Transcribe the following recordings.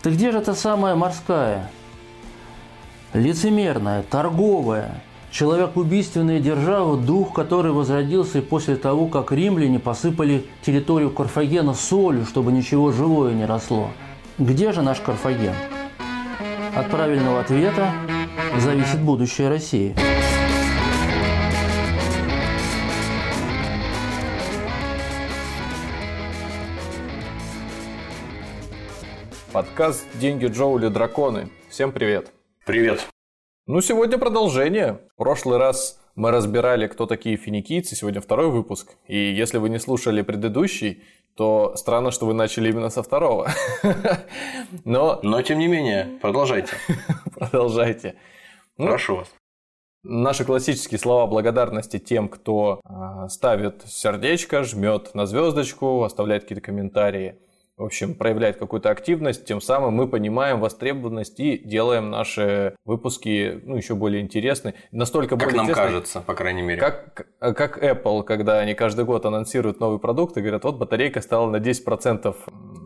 Ты где же та самая морская? Лицемерная, торговая, человекоубийственная держава, дух которой возродился после того, как римляне посыпали территорию Карфагена солью, чтобы ничего живое не росло. Где же наш Карфаген? От правильного ответа зависит будущее России. Подкаст «Деньги, Джоули, драконы». Всем привет. Привет. Ну, сегодня продолжение. В прошлый раз мы разбирали, кто такие финикийцы. Сегодня второй выпуск. И если вы не слушали предыдущий, то странно, что вы начали именно со второго. Но... Но, тем не менее, продолжайте. Продолжайте. Ну, Прошу вас. Наши классические слова благодарности тем, кто а, ставит сердечко, жмет на звездочку, оставляет какие-то комментарии – в общем, проявляет какую-то активность, тем самым мы понимаем востребованность и делаем наши выпуски ну, еще более интересны. Настолько как более нам кажется, по крайней мере. Как, как Apple, когда они каждый год анонсируют новый продукт и говорят, вот батарейка стала на 10%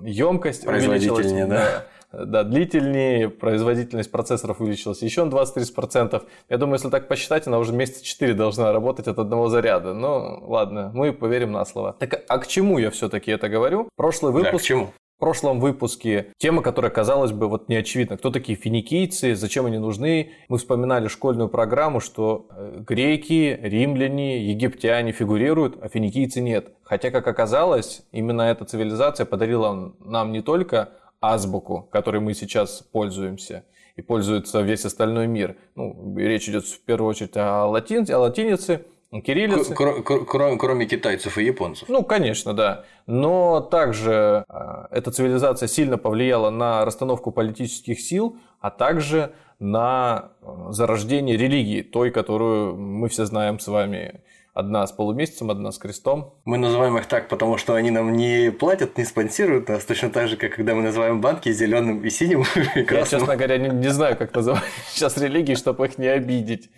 емкость. Производительнее, да? Да, длительнее, производительность процессоров увеличилась еще на 20-30%. Я думаю, если так посчитать, она уже месяца 4 должна работать от одного заряда. Ну, ладно, мы поверим на слово. Так, а к чему я все-таки это говорю? Прошлый выпуск... Да, к чему? В прошлом выпуске тема, которая казалась бы вот не очевидна. Кто такие финикийцы, зачем они нужны? Мы вспоминали школьную программу, что э, греки, римляне, египтяне фигурируют, а финикийцы нет. Хотя, как оказалось, именно эта цивилизация подарила нам не только азбуку, которой мы сейчас пользуемся, и пользуется весь остальной мир. Ну, речь идет в первую очередь о, латин, о латинице, кириллице. Кроме, кроме китайцев и японцев. Ну, конечно, да. Но также э, эта цивилизация сильно повлияла на расстановку политических сил, а также на э, зарождение религии, той, которую мы все знаем с вами Одна с полумесяцем, одна с крестом. Мы называем их так, потому что они нам не платят, не спонсируют нас, точно так же, как когда мы называем банки зеленым и синим и красным. Я, честно говоря, не, не знаю, как называть сейчас религии, чтобы их не обидеть.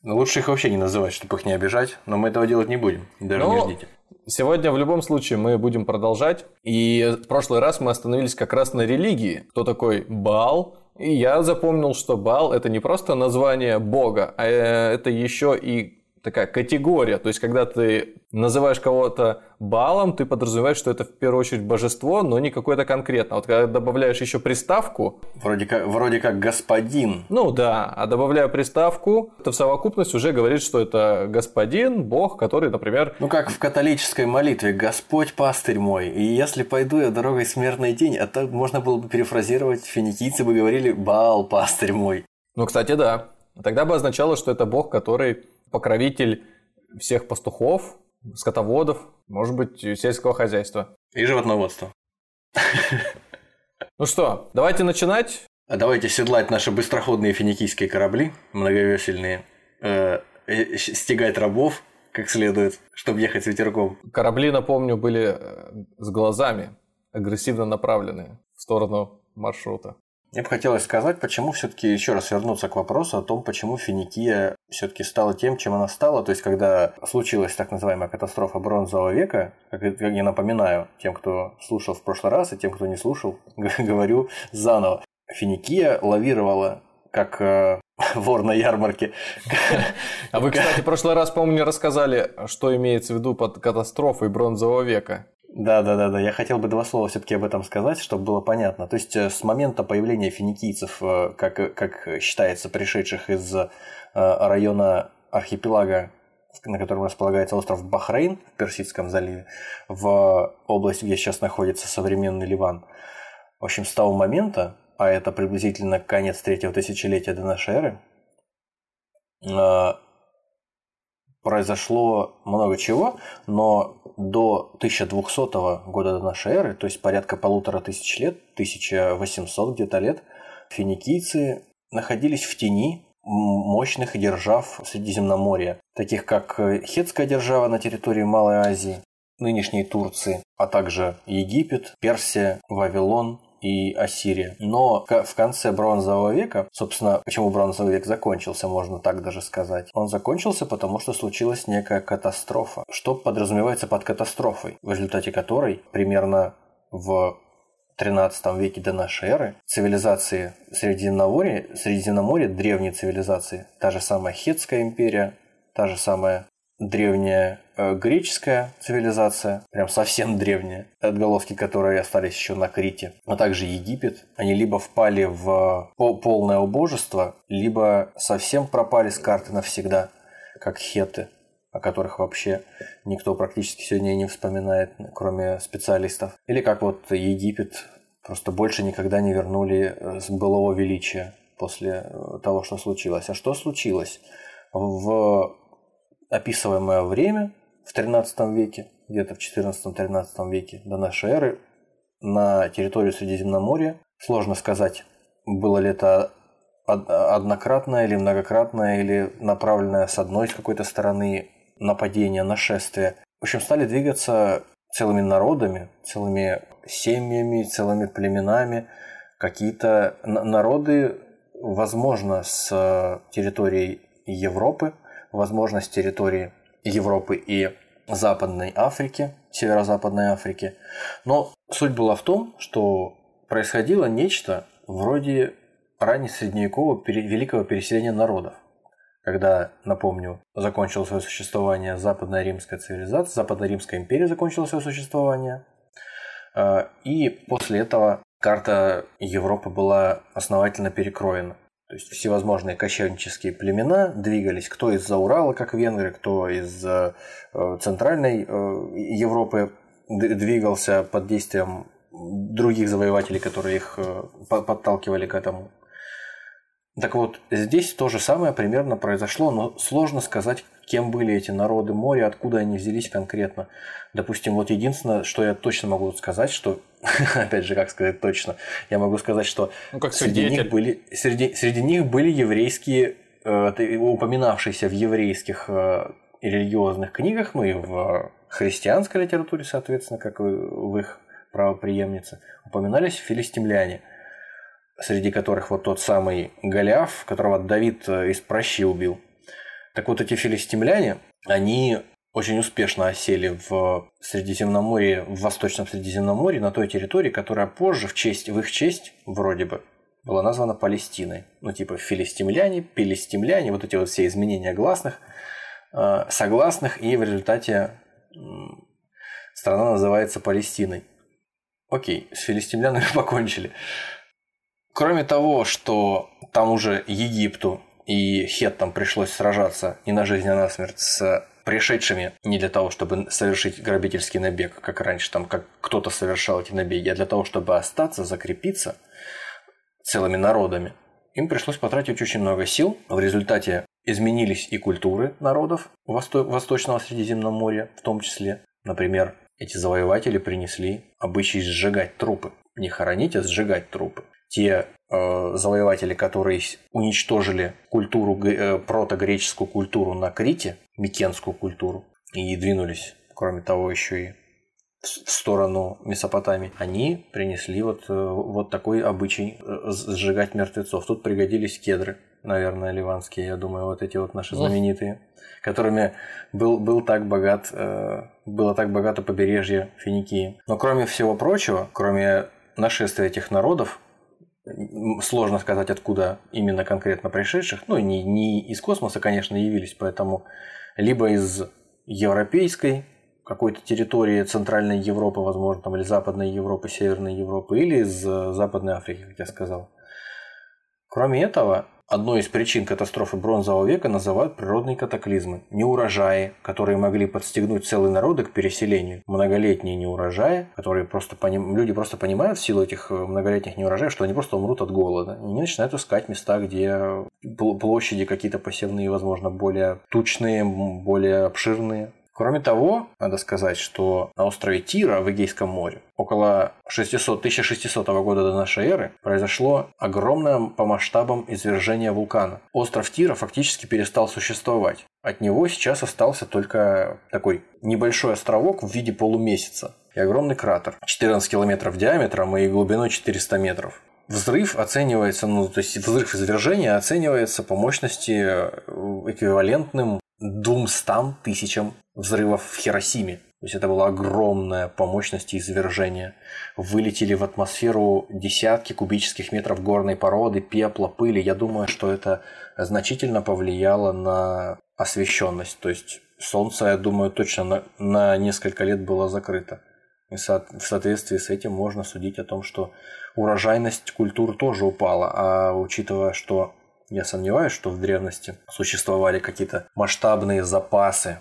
Ну, лучше их вообще не называть, чтобы их не обижать, но мы этого делать не будем, даже но... не ждите. Сегодня в любом случае мы будем продолжать. И в прошлый раз мы остановились как раз на религии. Кто такой Баал, и я запомнил, что Бал это не просто название бога, а э, это еще и такая категория. То есть, когда ты называешь кого-то балом, ты подразумеваешь, что это в первую очередь божество, но не какое-то конкретно. Вот когда добавляешь еще приставку... Вроде как, вроде как господин. Ну да, а добавляя приставку, это в совокупность уже говорит, что это господин, бог, который, например... Ну как в католической молитве «Господь пастырь мой». И если пойду я дорогой смертной день, это можно было бы перефразировать, финикийцы бы говорили «Баал пастырь мой». Ну, кстати, да. Тогда бы означало, что это бог, который покровитель всех пастухов, скотоводов, может быть, сельского хозяйства. И животноводства. Ну что, давайте начинать. А давайте седлать наши быстроходные финикийские корабли, многовесельные, э, стегать рабов как следует, чтобы ехать с ветерком. Корабли, напомню, были э, с глазами, агрессивно направленные в сторону маршрута. Мне бы хотелось сказать, почему все-таки еще раз вернуться к вопросу о том, почему Финикия все-таки стала тем, чем она стала. То есть, когда случилась так называемая катастрофа бронзового века, как я напоминаю тем, кто слушал в прошлый раз, и тем, кто не слушал, говорю заново. Финикия лавировала как э, вор на ярмарке. А вы, кстати, в прошлый раз, по-моему, рассказали, что имеется в виду под катастрофой бронзового века. Да, да, да, да. Я хотел бы два слова все-таки об этом сказать, чтобы было понятно. То есть э, с момента появления финикийцев, э, как, как считается, пришедших из э, района архипелага, на котором располагается остров Бахрейн в Персидском заливе, в область, где сейчас находится современный Ливан. В общем, с того момента, а это приблизительно конец третьего тысячелетия до нашей эры, произошло много чего, но до 1200 года до нашей эры, то есть порядка полутора тысяч лет, 1800 где-то лет, финикийцы находились в тени мощных держав Средиземноморья, таких как Хетская держава на территории Малой Азии, нынешней Турции, а также Египет, Персия, Вавилон, и Ассирия. Но в конце бронзового века, собственно, почему бронзовый век закончился, можно так даже сказать. Он закончился, потому что случилась некая катастрофа. Что подразумевается под катастрофой, в результате которой примерно в 13 веке до нашей эры цивилизации Средиземноморья, Средиземноморья, древние цивилизации, та же самая Хетская империя, та же самая древняя греческая цивилизация, прям совсем древняя, отголоски которой остались еще на Крите, а также Египет, они либо впали в полное убожество, либо совсем пропали с карты навсегда, как хеты о которых вообще никто практически сегодня не вспоминает, кроме специалистов. Или как вот Египет просто больше никогда не вернули э, с былого величия после э, того, что случилось. А что случилось? В описываемое время, в 13 веке, где-то в 14-13 веке до нашей эры, на территорию Средиземноморья, сложно сказать, было ли это однократное или многократное, или направленное с одной с какой-то стороны нападения, нашествия. В общем, стали двигаться целыми народами, целыми семьями, целыми племенами. Какие-то народы, возможно, с территории Европы, возможно, с территории Европы и Западной Африки, Северо-Западной Африки. Но суть была в том, что происходило нечто вроде раннесредневекового великого переселения народов когда, напомню, закончила свое существование Западная Римская цивилизация, Западная Римская империя закончила свое существование. А, и после этого карта Европы была основательно перекроена. То есть всевозможные кочевнические племена двигались, кто из-за Урала, как венгры, кто из э, центральной э, Европы двигался под действием других завоевателей, которые их э, подталкивали к этому. Так вот, здесь то же самое примерно произошло, но сложно сказать, кем были эти народы моря, откуда они взялись конкретно. Допустим, вот единственное, что я точно могу сказать, что, опять же, как сказать точно, я могу сказать, что ну, как среди, них были, среди, среди них были еврейские, э, упоминавшиеся в еврейских э, религиозных книгах, ну и в христианской литературе, соответственно, как и в их правоприемнице, упоминались филистимляне – среди которых вот тот самый Голиаф, которого Давид э, из прощи убил. Так вот эти филистимляне, они очень успешно осели в Средиземноморье, в Восточном Средиземноморье, на той территории, которая позже в, честь, в их честь, вроде бы, была названа Палестиной. Ну, типа филистимляне, пелестимляне, вот эти вот все изменения гласных, э, согласных, и в результате страна называется Палестиной. Окей, с филистимлянами покончили. Кроме того, что там уже Египту и Хеттам пришлось сражаться не на жизнь, а на смерть с пришедшими не для того, чтобы совершить грабительский набег, как раньше, там, как кто-то совершал эти набеги, а для того, чтобы остаться, закрепиться целыми народами, им пришлось потратить очень много сил. В результате изменились и культуры народов Восто- Восточного Средиземноморья в том числе. Например, эти завоеватели принесли обычай сжигать трупы. Не хоронить, а сжигать трупы те завоеватели, которые уничтожили культуру, э, протогреческую культуру на Крите, микенскую культуру, и двинулись, кроме того, еще и в сторону Месопотамии, они принесли вот, э, вот такой обычай э, сжигать мертвецов. Тут пригодились кедры, наверное, ливанские, я думаю, вот эти вот наши знаменитые, которыми был, был так богат, э, было так богато побережье Финикии. Но кроме всего прочего, кроме нашествия этих народов, сложно сказать, откуда именно конкретно пришедших. Ну, не, не из космоса, конечно, явились, поэтому либо из европейской какой-то территории Центральной Европы, возможно, там, или Западной Европы, Северной Европы, или из э, Западной Африки, как я сказал. Кроме этого, Одной из причин катастрофы бронзового века называют природные катаклизмы. Неурожаи, которые могли подстегнуть целые народы к переселению. Многолетние неурожаи, которые просто поним... люди просто понимают в силу этих э, многолетних неурожаев, что они просто умрут от голода. И они начинают искать места, где площади какие-то посевные, возможно, более тучные, более обширные. Кроме того, надо сказать, что на острове Тира в Эгейском море около 600, 1600 года до нашей эры произошло огромное по масштабам извержение вулкана. Остров Тира фактически перестал существовать. От него сейчас остался только такой небольшой островок в виде полумесяца и огромный кратер 14 километров диаметром и глубиной 400 метров. Взрыв оценивается, ну, то есть взрыв извержения оценивается по мощности э, эквивалентным 200 тысячам взрывов в Хиросиме. То есть это было огромное по мощности извержение. Вылетели в атмосферу десятки кубических метров горной породы, пепла, пыли. Я думаю, что это значительно повлияло на освещенность. То есть Солнце, я думаю, точно на, на несколько лет было закрыто. И со, в соответствии с этим можно судить о том, что урожайность культур тоже упала. А учитывая, что я сомневаюсь, что в древности существовали какие-то масштабные запасы,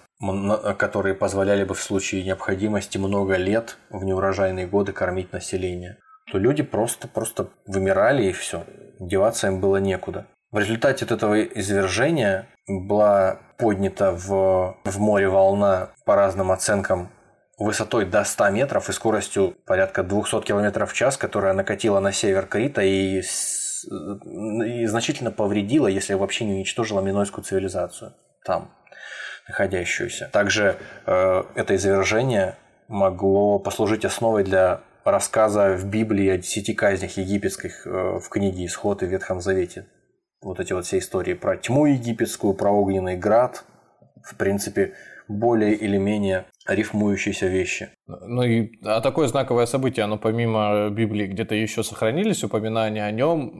которые позволяли бы в случае необходимости много лет в неурожайные годы кормить население, то люди просто, просто вымирали и все. Деваться им было некуда. В результате от этого извержения была поднята в, в море волна по разным оценкам высотой до 100 метров и скоростью порядка 200 км в час, которая накатила на север Крита и и значительно повредила, если вообще не уничтожила минойскую цивилизацию там находящуюся. Также э, это извержение могло послужить основой для рассказа в Библии о десяти казнях египетских э, в книге «Исход» и Ветхом Завете. Вот эти вот все истории про тьму египетскую, про огненный град, в принципе, более или менее рифмующиеся вещи. Ну и а такое знаковое событие, оно помимо Библии где-то еще сохранились упоминания о нем,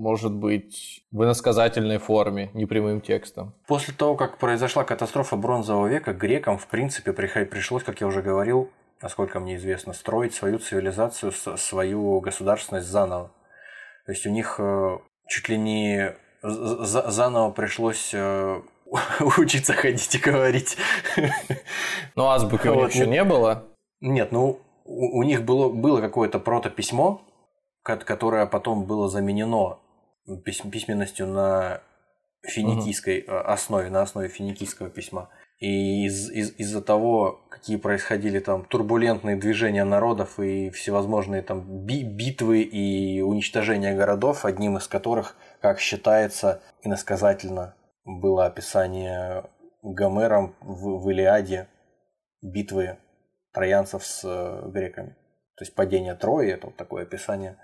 может быть, в иносказательной форме, непрямым текстом. После того, как произошла катастрофа бронзового века, грекам, в принципе, пришлось, как я уже говорил, насколько мне известно, строить свою цивилизацию, свою государственность заново. То есть у них э, чуть ли не заново пришлось э, учиться ходить и говорить. Ну, азбуки у них еще не было? Нет, ну, у, них было, было какое-то протописьмо, которое потом было заменено письменностью на финикийской угу. основе, на основе финикийского письма. И из, из, из-за того, какие происходили там турбулентные движения народов и всевозможные там би- битвы и уничтожение городов, одним из которых, как считается, иносказательно было описание Гомером в, в Илиаде битвы троянцев с э, греками. То есть падение Трои, это вот такое описание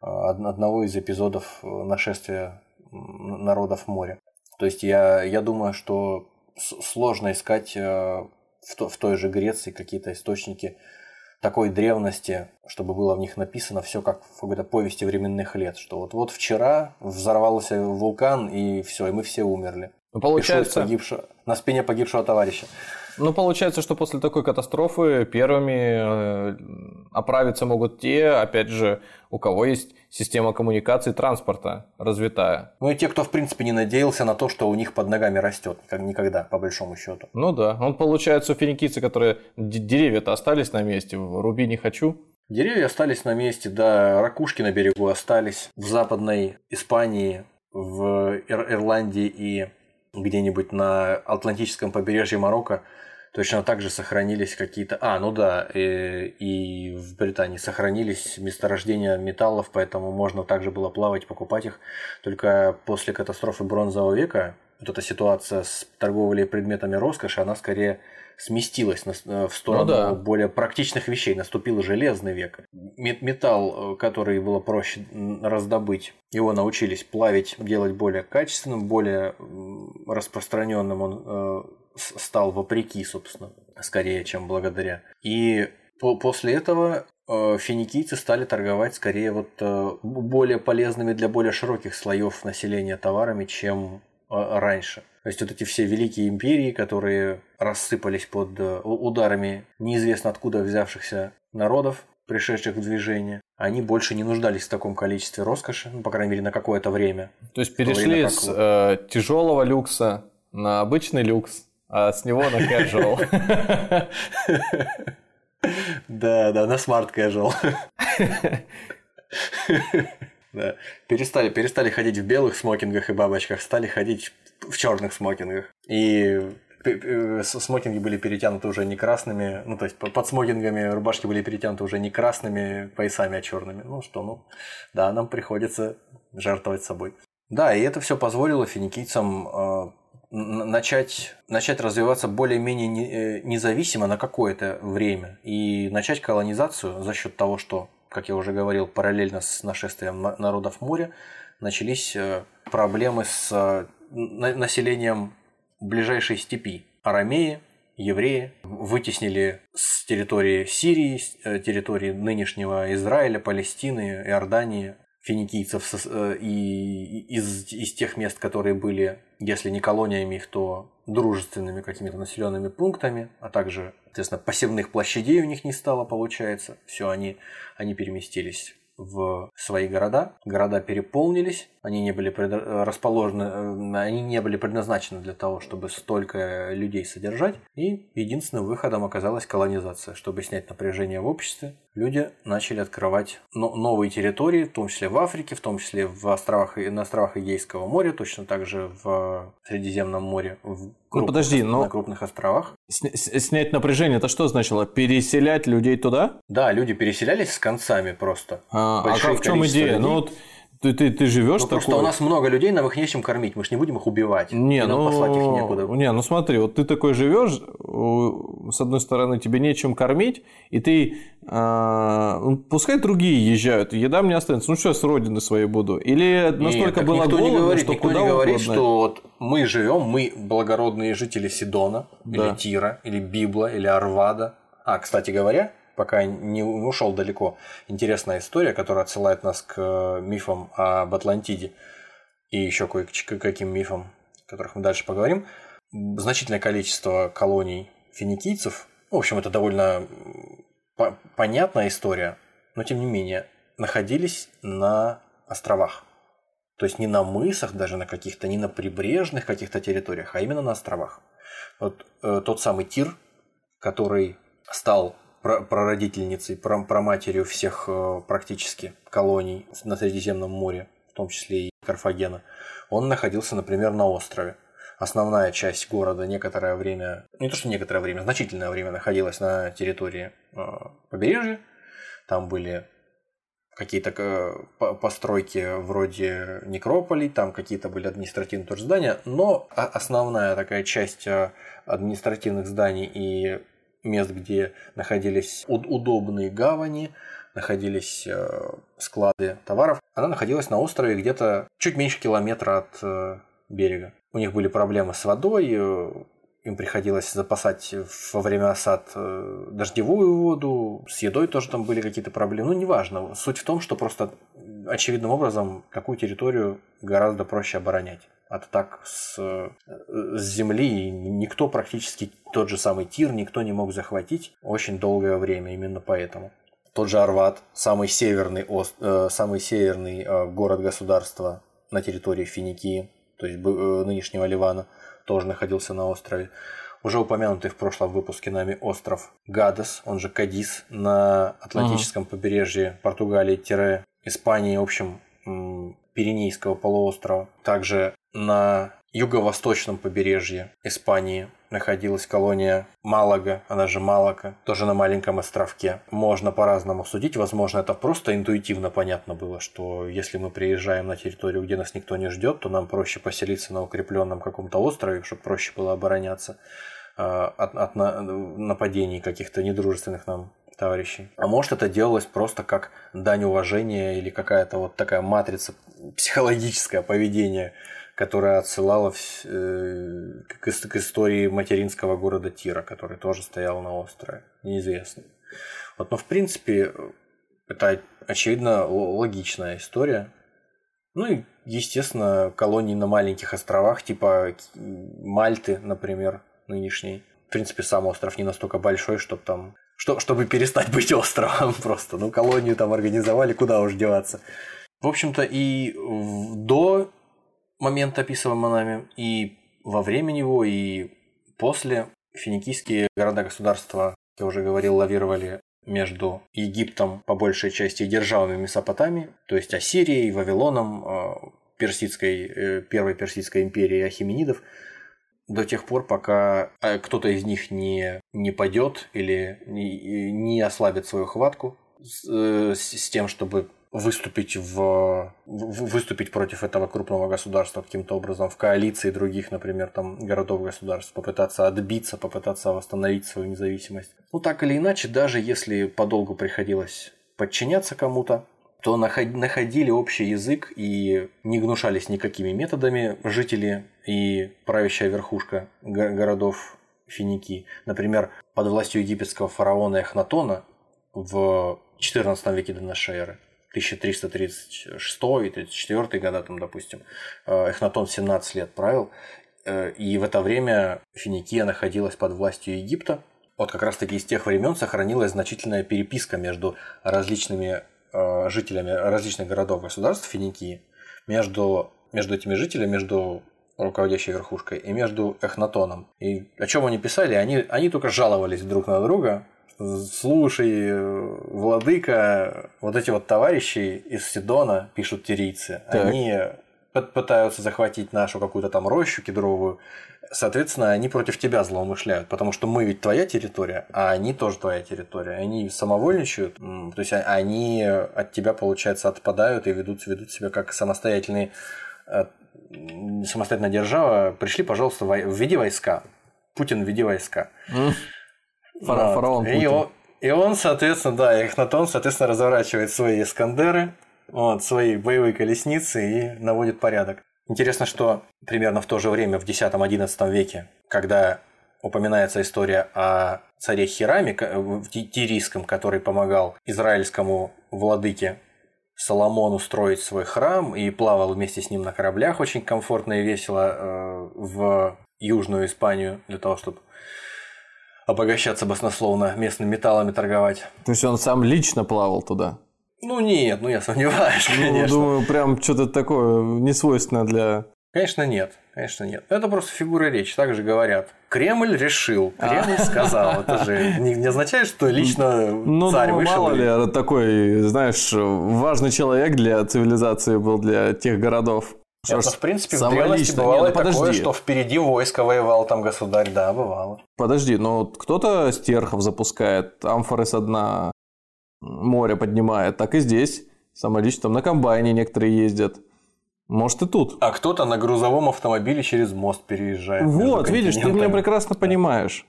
э, одного из эпизодов э, нашествия народов в море. То есть я, я думаю, что сложно искать в, то, в той же Греции какие-то источники такой древности, чтобы было в них написано все как в какой-то повести временных лет, что вот, вот вчера взорвался вулкан и все, и мы все умерли. Ну, получается... Погибшего, на спине погибшего товарища. Ну, получается, что после такой катастрофы первыми э, оправиться могут те, опять же, у кого есть система коммуникации транспорта развитая. Ну и те, кто, в принципе, не надеялся на то, что у них под ногами растет, как никогда, по большому счету. Ну да. Он, получается, финикийцы, которые деревья-то остались на месте, руби не хочу. Деревья остались на месте, да, ракушки на берегу остались. В западной Испании, в Ир- Ирландии и где-нибудь на Атлантическом побережье Марокко точно так же сохранились какие-то... А, ну да, и, и в Британии сохранились месторождения металлов, поэтому можно также было плавать, покупать их. Только после катастрофы бронзового века вот эта ситуация с торговлей предметами роскоши, она скорее сместилась на, э, в сторону ну, да. более практичных вещей. Наступил железный век. Металл, э, который было проще раздобыть, его научились плавить, делать более качественным, более распространенным он э, стал вопреки, собственно, скорее, чем благодаря. И по после этого финикийцы стали торговать скорее вот более полезными для более широких слоев населения товарами, чем раньше. То есть вот эти все великие империи, которые рассыпались под э, ударами неизвестно откуда взявшихся народов, пришедших в движение, они больше не нуждались в таком количестве роскоши, ну, по крайней мере, на какое-то время. То есть перешли время, с э, тяжелого люкса на обычный люкс, а с него на casual. Да, да, на смарт casual. Да. Перестали, перестали ходить в белых смокингах и бабочках, стали ходить в черных смокингах. И смокинги были перетянуты уже не красными, ну то есть под смокингами рубашки были перетянуты уже не красными поясами, а черными. Ну что, ну да, нам приходится жертвовать собой. Да, и это все позволило финикийцам э, начать, начать развиваться более-менее э, независимо на какое-то время и начать колонизацию за счет того, что, как я уже говорил, параллельно с нашествием народов моря начались э, проблемы с населением ближайшей степи – арамеи евреи, вытеснили с территории Сирии, с э, территории нынешнего Израиля, Палестины, Иордании, финикийцев э, и из, из тех мест, которые были, если не колониями их, то дружественными какими-то населенными пунктами, а также, соответственно, посевных площадей у них не стало, получается. Все, они, они переместились в свои города. Города переполнились, они не были пред... расположены, э, они не были предназначены для того, чтобы столько людей содержать. И единственным выходом оказалась колонизация. Чтобы снять напряжение в обществе, люди начали открывать новые территории, в том числе в Африке, в том числе в островах, на островах Егейского моря, точно так же в Средиземном море, в ну, подожди, но... на крупных островах. снять напряжение, это что значило? Переселять людей туда? Да, люди переселялись с концами просто. А, а как, в чем идея? Людей. Ну вот ты, ты, ты живешь ну, такой... Просто у нас много людей, нам их нечем кормить, мы же не будем их убивать. Не, ну, послать их некуда. Не, ну смотри, вот ты такой живешь, с одной стороны, тебе нечем кормить, и ты, а, ну, пускай другие езжают, еда мне останется, ну что я с родины своей буду? Или настолько Нет, было никто голодно, не говорит, что никто куда не говорит, угодно? что вот мы живем, мы благородные жители Сидона, да. или Тира, или Библа, или Арвада. А, кстати говоря, пока не ушел далеко, интересная история, которая отсылает нас к э, мифам об Атлантиде и еще кое-каким мифам, о которых мы дальше поговорим. Значительное количество колоний финикийцев, в общем, это довольно понятная история, но тем не менее, находились на островах. То есть не на мысах, даже на каких-то, не на прибрежных каких-то территориях, а именно на островах. Вот э, тот самый Тир, который стал прародительницей, проматерью всех э, практически колоний на Средиземном море, в том числе и Карфагена, он находился, например, на острове. Основная часть города некоторое время, не то что некоторое время, значительное время находилась на территории э, побережья. Там были какие-то э, постройки вроде некрополей, там какие-то были административные здания, но основная такая часть административных зданий и мест, где находились удобные гавани, находились э, склады товаров, она находилась на острове где-то чуть меньше километра от э, берега. У них были проблемы с водой, э, им приходилось запасать во время осад дождевую воду, с едой тоже там были какие-то проблемы. Ну, неважно. Суть в том, что просто очевидным образом какую территорию гораздо проще оборонять атак с, с земли, и никто практически, тот же самый Тир, никто не мог захватить очень долгое время, именно поэтому. Тот же Арват, самый северный, ост, э, самый северный э, город-государство на территории Финикии, то есть э, нынешнего Ливана, тоже находился на острове. Уже упомянутый в прошлом выпуске нами остров Гадес, он же Кадис, на Атлантическом uh-huh. побережье Португалии-Испании, в общем, Пиренейского полуострова. Также на юго-восточном побережье Испании находилась колония Малага, она же Малака, тоже на маленьком островке. Можно по-разному судить, возможно, это просто интуитивно понятно было, что если мы приезжаем на территорию, где нас никто не ждет, то нам проще поселиться на укрепленном каком-то острове, чтобы проще было обороняться а, от, от нападений каких-то недружественных нам товарищей. А может это делалось просто как дань уважения или какая-то вот такая матрица психологическое поведение которая отсылала э, к, истории материнского города Тира, который тоже стоял на острове. Неизвестно. Вот, но в принципе это очевидно логичная история. Ну и, естественно, колонии на маленьких островах, типа Мальты, например, нынешней. В принципе, сам остров не настолько большой, чтобы там что, чтобы перестать быть островом просто. Ну, колонию там организовали, куда уж деваться. В общем-то, и до момент, описываемый нами, и во время него, и после. Финикийские города-государства, я уже говорил, лавировали между Египтом, по большей части, и державами Месопотамии, то есть Ассирией, Вавилоном, э, персидской, э, первой персидской империей Ахименидов, до тех пор, пока э, кто-то из них не, не падет или не, не ослабит свою хватку с, с тем, чтобы выступить, в, выступить против этого крупного государства каким-то образом в коалиции других, например, там, городов-государств, попытаться отбиться, попытаться восстановить свою независимость. Ну, так или иначе, даже если подолгу приходилось подчиняться кому-то, то находили общий язык и не гнушались никакими методами жители и правящая верхушка городов Финикии. Например, под властью египетского фараона Эхнатона в XIV веке до нашей эры 1336-34 года, там, допустим, э, Эхнатон 17 лет правил, э, и в это время Финикия находилась под властью Египта. Вот как раз-таки из тех времен сохранилась значительная переписка между различными э, жителями различных городов государств Финикии, между, между этими жителями, между руководящей верхушкой, и между Эхнатоном. И о чем они писали? Они, они только жаловались друг на друга, слушай, владыка, вот эти вот товарищи из Сидона, пишут тирийцы, так. они пытаются захватить нашу какую-то там рощу кедровую, соответственно, они против тебя злоумышляют, потому что мы ведь твоя территория, а они тоже твоя территория. Они самовольничают, то есть а, они от тебя, получается, отпадают и ведут, ведут себя как самостоятельные э, самостоятельная держава. Пришли, пожалуйста, введи войска. Путин, введи войска. Фара, фараон и он, и он, соответственно, да, Эхнатон, соответственно, разворачивает свои Искандеры, вот, свои боевые колесницы и наводит порядок. Интересно, что примерно в то же время, в X-XI веке, когда упоминается история о царе Хираме, тирийском, который помогал израильскому владыке Соломону строить свой храм и плавал вместе с ним на кораблях очень комфортно и весело э, в Южную Испанию для того, чтобы обогащаться баснословно, местными металлами торговать. То есть он сам лично плавал туда? Ну нет, ну я сомневаюсь, ну, конечно. Думаю, прям что-то такое несвойственное для... Конечно нет, конечно нет. Это просто фигура речи, так же говорят. Кремль решил, Кремль а. сказал. Это же не, не означает, что лично ну, царь ну, вышел. Мало ли, такой, знаешь, важный человек для цивилизации был для тех городов. Ну, в принципе, в древности лично. бывало Нет, ну, подожди. такое, что впереди войска воевал там государь, да, бывало. Подожди, но кто-то стерхов запускает, амфоры со дна моря поднимает, так и здесь. Самолично там на комбайне некоторые ездят. Может и тут. А кто-то на грузовом автомобиле через мост переезжает. Вот, видишь, ты меня прекрасно понимаешь.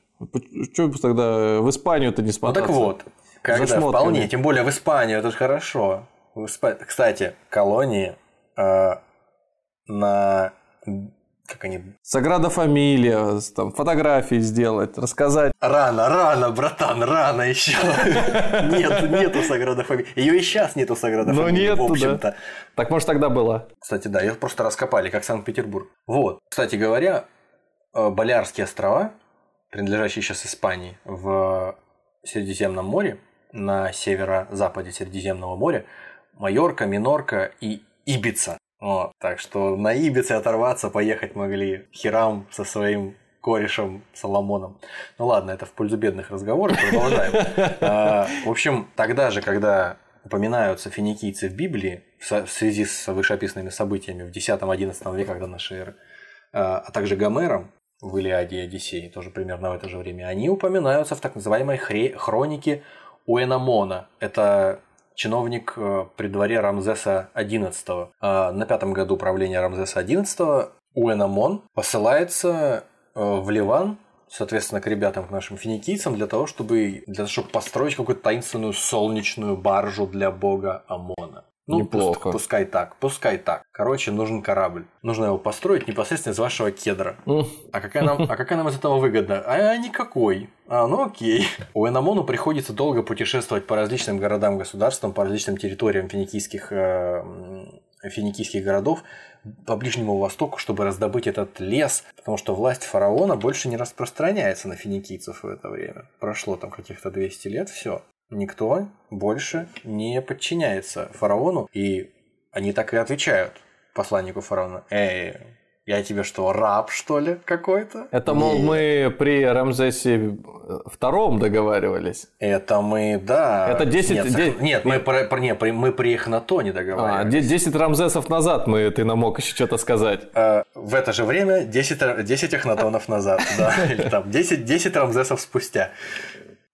Что тогда в Испанию-то не смотреться? Ну так вот, когда вполне, тем более в Испанию, это же хорошо. Кстати, колонии э, на как они... Саграда фамилия, там, фотографии сделать, рассказать. Рано, рано, братан, рано еще. Нет, нету Саграда фамилия. Ее и сейчас нету Саграда. Но нет, в общем-то. Так может тогда было? Кстати, да, ее просто раскопали, как Санкт-Петербург. Вот. Кстати говоря, э, Балярские острова, принадлежащие сейчас Испании, в Средиземном море, на северо-западе Средиземного моря, Майорка, Минорка и Ибица. Вот, так что на Ибице оторваться поехать могли Хирам со своим корешем Соломоном. Ну ладно, это в пользу бедных разговоров, продолжаем. А, в общем, тогда же, когда упоминаются финикийцы в Библии в связи с вышеописанными событиями в X-XI веках до нашей эры, а, а также Гомером в Илиаде и Одиссее, тоже примерно в это же время, они упоминаются в так называемой хронике Уэнамона. Это чиновник э, при дворе Рамзеса XI. А на пятом году правления Рамзеса XI Уэнамон посылается э, в Ливан соответственно, к ребятам, к нашим финикийцам, для того, чтобы, для того, чтобы построить какую-то таинственную солнечную баржу для бога Амона. Ну, Неплохо. пускай так, пускай так. Короче, нужен корабль. Нужно его построить непосредственно из вашего кедра. А какая нам, а какая нам из этого выгода? А никакой. А, ну окей. У Энамону приходится долго путешествовать по различным городам, государствам, по различным территориям финикийских, э, финикийских городов по Ближнему Востоку, чтобы раздобыть этот лес, потому что власть фараона больше не распространяется на финикийцев в это время. Прошло там каких-то 200 лет, все никто больше не подчиняется фараону, и они так и отвечают посланнику фараона. Эй, я тебе что, раб, что ли, какой-то? Это, мол, Нет. мы при Рамзесе втором договаривались. Это мы, да. Это 10... Нет, 10... нет мы, про, про, не, мы при Эхнатоне договаривались. А, 10 Рамзесов назад мы, ты нам мог еще что-то сказать. А, в это же время 10, 10 Эхнатонов назад, да. Или там 10, 10 Рамзесов спустя.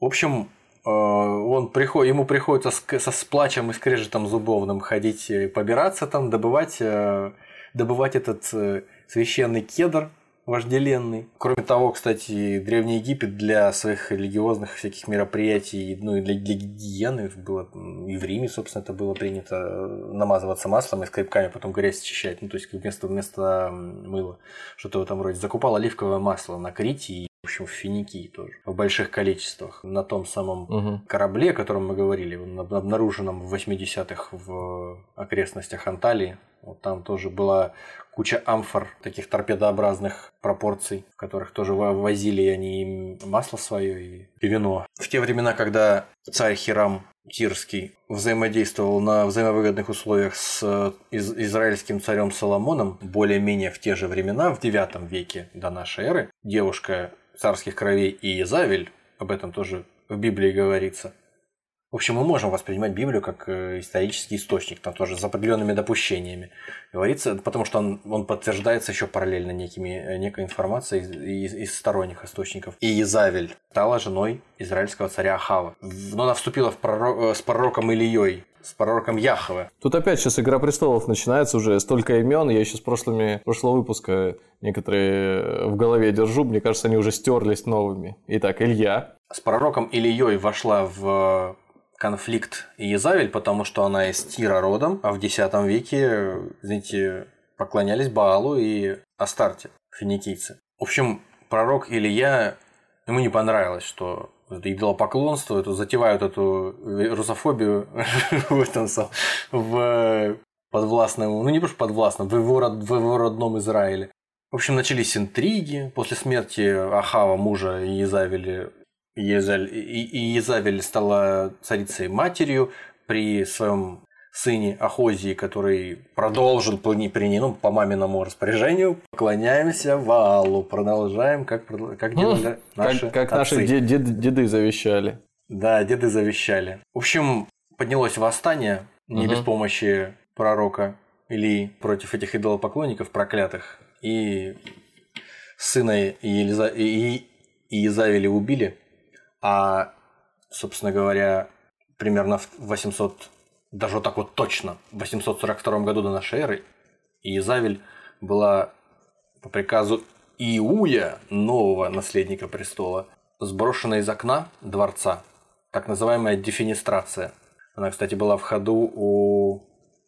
В общем, Э, он приходит, ему приходится со сплачем и скрежетом зубовным ходить, побираться там, добывать, э, добывать этот э, священный кедр вожделенный. Кроме того, кстати, Древний Египет для своих религиозных всяких мероприятий, ну и для, для гигиены было, и в Риме, собственно, это было принято намазываться маслом и скребками потом грязь очищать, ну то есть вместо, вместо мыла, что-то в этом роде. Закупал оливковое масло на Крите и в общем, в Финикии тоже, в больших количествах. На том самом угу. корабле, о котором мы говорили, обнаруженном в 80-х в окрестностях Анталии, вот там тоже была куча амфор, таких торпедообразных пропорций, в которых тоже возили они масло свое и вино. В те времена, когда царь Хирам Тирский взаимодействовал на взаимовыгодных условиях с из израильским царем Соломоном, более-менее в те же времена, в IX веке до нашей эры, девушка царских кровей Иезавель, об этом тоже в Библии говорится, в общем, мы можем воспринимать Библию как э, исторический источник, там тоже с определенными допущениями. Говорится, потому что он, он подтверждается еще параллельно некими, э, некой информацией из, из, сторонних источников. И Изавель стала женой израильского царя Ахава. Но она вступила в пророк, э, с пророком Ильей, с пророком Яхове. Тут опять сейчас «Игра престолов» начинается уже, столько имен, я еще с прошлыми, прошлого выпуска некоторые в голове держу, мне кажется, они уже стерлись новыми. Итак, Илья. С пророком Ильей вошла в конфликт Иезавель, потому что она из Тира родом, а в X веке, знаете, поклонялись Баалу и Астарте, финикийцы. В общем, пророк Илья, ему не понравилось, что это идолопоклонство, это затевают эту русофобию в этом в подвластном, ну не просто подвластном, в его, в его родном Израиле. В общем, начались интриги. После смерти Ахава, мужа Иезавели, Езаль, и Изавель стала царицей матерью при своем сыне Ахозии, который продолжил при ну, по маминому распоряжению, поклоняемся Ваалу, продолжаем, как, как ну, делали наши Как, как отцы. наши дед, дед, деды завещали. Да, деды завещали. В общем, поднялось восстание, не угу. без помощи пророка или против этих идолопоклонников проклятых, и сына Елиза... и Иезавели убили, а, собственно говоря, примерно в 800, даже вот так вот точно, в 842 году до нашей эры Иезавель была по приказу Иуя, нового наследника престола, сброшена из окна дворца, так называемая дефинистрация. Она, кстати, была в ходу у...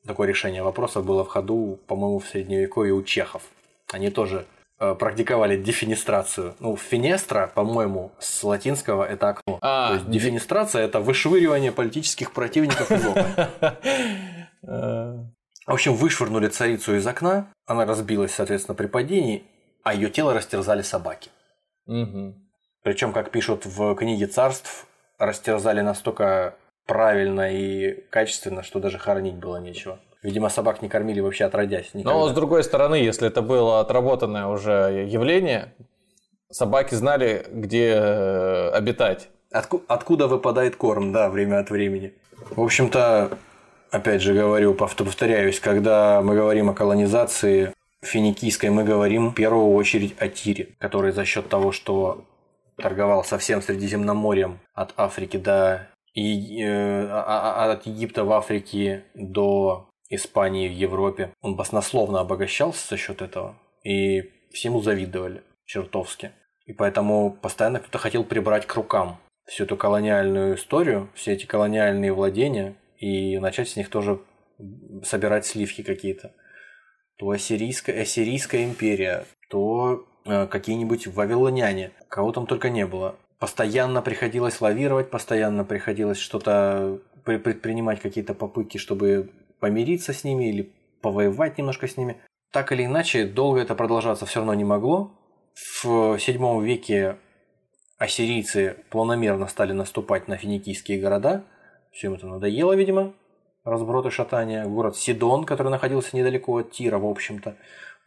Такое решение вопроса было в ходу, по-моему, в Средневековье у чехов. Они тоже практиковали дефинистрацию. Ну, финестра, по-моему, с латинского это окно. А, То есть дефинистрация это вышвыривание политических противников из окна. В общем, вышвырнули царицу из окна, она разбилась, соответственно, при падении, а ее тело растерзали собаки. Угу. Причем, как пишут в книге царств, растерзали настолько правильно и качественно, что даже хоронить было нечего. Видимо, собак не кормили вообще отродясь. Никогда. Но с другой стороны, если это было отработанное уже явление, собаки знали, где э, обитать. Отку- откуда выпадает корм, да, время от времени. В общем-то, опять же говорю, повторяюсь, когда мы говорим о колонизации финикийской, мы говорим в первую очередь о Тире, который за счет того, что торговал со всем Средиземноморьем от Африки до и, э, а, а, от Египта в Африке до Испании, в Европе. Он баснословно обогащался за счет этого, и всему завидовали чертовски. И поэтому постоянно кто-то хотел прибрать к рукам всю эту колониальную историю, все эти колониальные владения, и начать с них тоже собирать сливки какие-то. То ассирийская, ассирийская империя, то э, какие-нибудь вавилоняне, кого там только не было. Постоянно приходилось лавировать, постоянно приходилось что-то предпринимать какие-то попытки, чтобы помириться с ними или повоевать немножко с ними. Так или иначе, долго это продолжаться все равно не могло. В 7 веке ассирийцы планомерно стали наступать на финикийские города. Всем это надоело, видимо, разброд и шатание. Город Сидон, который находился недалеко от Тира, в общем-то,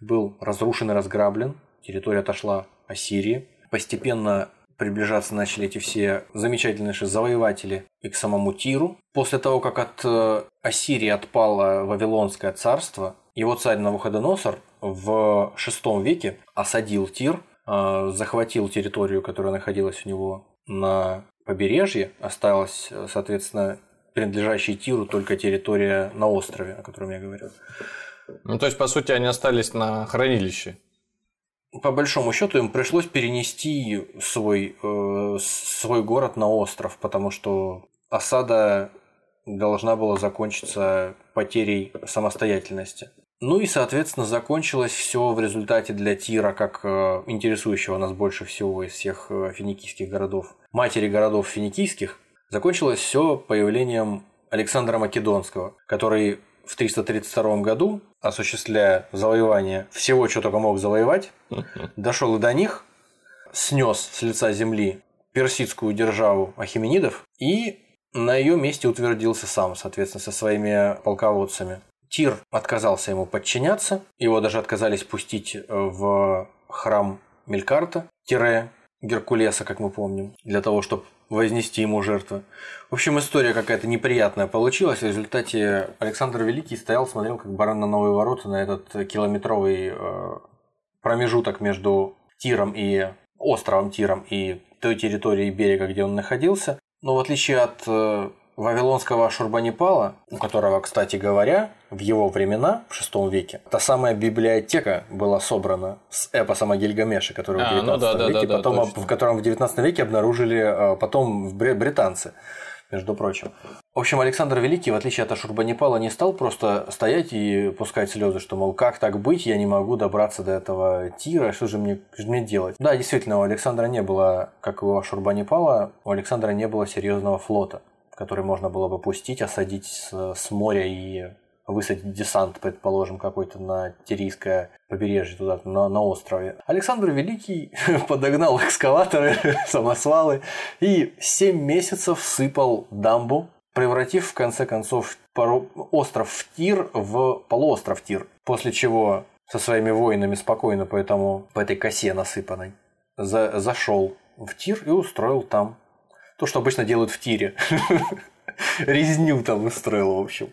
был разрушен и разграблен. Территория отошла Ассирии. Постепенно приближаться начали эти все замечательные завоеватели и к самому Тиру. После того, как от э, Ассирии отпало Вавилонское царство, его царь Навуходоносор в VI веке осадил Тир, э, захватил территорию, которая находилась у него на побережье, осталась, соответственно, принадлежащей Тиру только территория на острове, о котором я говорил. Ну, то есть, по сути, они остались на хранилище по большому счету им пришлось перенести свой, э, свой город на остров, потому что осада должна была закончиться потерей самостоятельности. Ну и, соответственно, закончилось все в результате для Тира, как э, интересующего нас больше всего из всех э, финикийских городов, матери городов финикийских, закончилось все появлением Александра Македонского, который в 332 году, осуществляя завоевание всего, что только мог завоевать, дошел и до них, снес с лица земли персидскую державу Ахименидов и на ее месте утвердился сам, соответственно, со своими полководцами. Тир отказался ему подчиняться, его даже отказались пустить э, в храм Мелькарта, тире Геркулеса, как мы помним, для того, чтобы вознести ему жертвы. В общем, история какая-то неприятная получилась. В результате Александр Великий стоял, смотрел как баран на новые ворота на этот километровый э, промежуток между Тиром и островом Тиром и той территорией берега, где он находился. Но в отличие от э, Вавилонского Шурбанипала, у которого, кстати говоря, в его времена, в VI веке, та самая библиотека была собрана с эпосом о Гильгамеше, который а, в 19 ну да, веке, да, да, потом, да, в котором в 19 веке обнаружили а, потом британцы между прочим. В общем, Александр Великий, в отличие от Ашурбанипала, не стал просто стоять и пускать слезы, что, мол, как так быть, я не могу добраться до этого тира, что же мне, что же мне делать? Да, действительно, у Александра не было, как и у Ашурбанипала, у Александра не было серьезного флота который можно было бы пустить, осадить с, с моря и высадить десант, предположим, какой-то на Тирийское побережье, туда, на, на острове. Александр Великий подогнал экскаваторы, самосвалы и 7 месяцев сыпал дамбу, превратив в конце концов остров в Тир в полуостров Тир. После чего со своими воинами спокойно по, этому, по этой косе насыпанной за, зашел в Тир и устроил там то, что обычно делают в тире. Резню там устроил, в общем.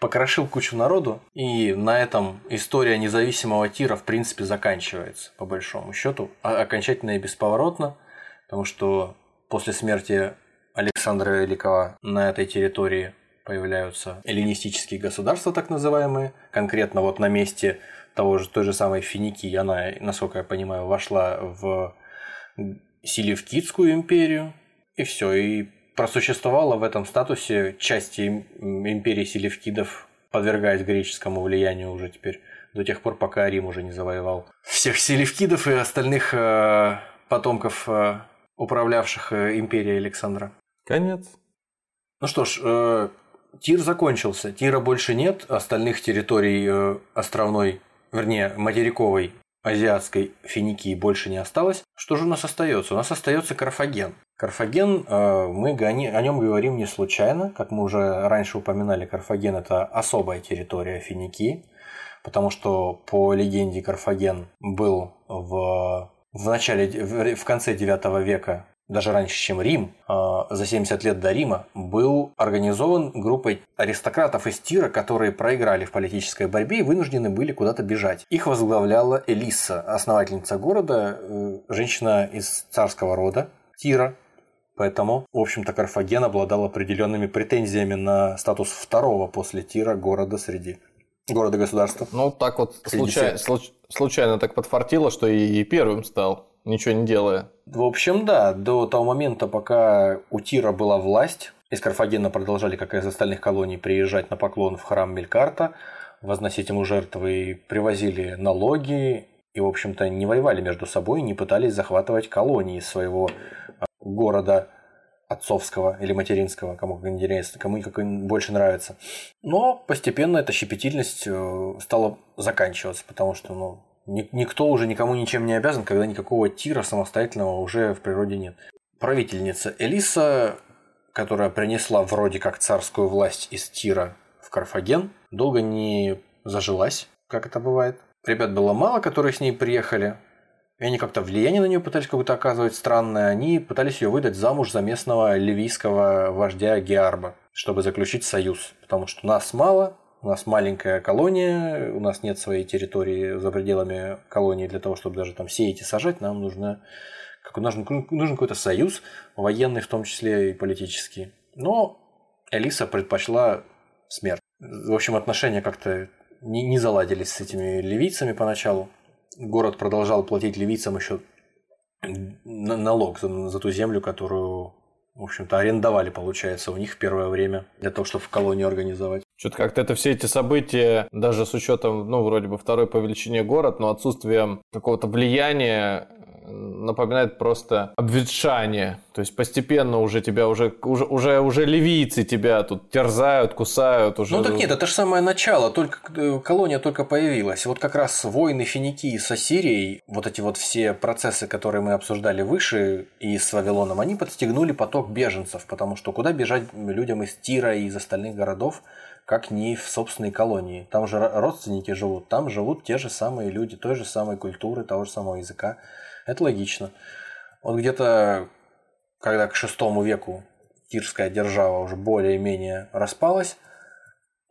Покрошил кучу народу, и на этом история независимого тира, в принципе, заканчивается, по большому счету, а окончательно и бесповоротно, потому что после смерти Александра Великого на этой территории появляются эллинистические государства, так называемые. Конкретно вот на месте того же, той же самой Финикии она, насколько я понимаю, вошла в Селевкидскую империю, и все. И просуществовала в этом статусе части империи селевкидов, подвергаясь греческому влиянию уже теперь до тех пор, пока Рим уже не завоевал всех селевкидов и остальных э, потомков э, управлявших э, империей Александра. Конец. Ну что ж, э, Тир закончился. Тира больше нет, остальных территорий э, островной, вернее, материковой азиатской Финикии больше не осталось. Что же у нас остается? У нас остается Карфаген. Карфаген, э, мы о нем говорим не случайно. Как мы уже раньше упоминали, Карфаген – это особая территория Финикии, потому что по легенде Карфаген был в, в, начале, в конце IX века даже раньше, чем Рим, а, за 70 лет до Рима, был организован группой аристократов из Тира, которые проиграли в политической борьбе и вынуждены были куда-то бежать. Их возглавляла Элиса, основательница города, э, женщина из царского рода Тира, Поэтому, в общем-то, Карфаген обладал определенными претензиями на статус второго после Тира города среди города-государства. Ну, так вот случай, случ, случайно так подфартило, что и первым стал ничего не делая. В общем, да, до того момента, пока у Тира была власть, из Карфагена продолжали, как и из остальных колоний, приезжать на поклон в храм Мелькарта, возносить ему жертвы, привозили налоги и, в общем-то, не воевали между собой, не пытались захватывать колонии своего города отцовского или материнского, кому как интересно, кому как больше нравится. Но постепенно эта щепетильность э, стала заканчиваться, потому что ну, Никто уже никому ничем не обязан, когда никакого тира самостоятельного уже в природе нет. Правительница Элиса, которая принесла вроде как царскую власть из Тира в Карфаген, долго не зажилась, как это бывает. Ребят было мало, которые с ней приехали, и они как-то влияние на нее пытались какое-то оказывать странное. Они пытались ее выдать замуж за местного ливийского вождя Геарба, чтобы заключить союз. Потому что нас мало, у нас маленькая колония, у нас нет своей территории за пределами колонии для того, чтобы даже там сеять и сажать, нам нужно, как, нужен, нужен какой-то союз, военный в том числе и политический. Но Элиса предпочла смерть. В общем, отношения как-то не, не заладились с этими ливийцами поначалу. Город продолжал платить ливийцам еще налог за, за ту землю, которую, в общем-то, арендовали, получается, у них в первое время для того, чтобы колонию организовать. Что-то как-то это все эти события, даже с учетом, ну, вроде бы второй по величине город, но отсутствием какого-то влияния напоминает просто обветшание. То есть постепенно уже тебя уже, уже, уже, уже ливийцы тебя тут терзают, кусают. Уже... Ну так нет, это же самое начало, только э, колония только появилась. Вот как раз войны Финикии с Ассирией, вот эти вот все процессы, которые мы обсуждали выше и с Вавилоном, они подстегнули поток беженцев, потому что куда бежать людям из Тира и из остальных городов, как не в собственной колонии. Там же родственники живут, там живут те же самые люди, той же самой культуры, того же самого языка. Это логично. Вот где-то, когда к шестому веку Тирская держава уже более-менее распалась,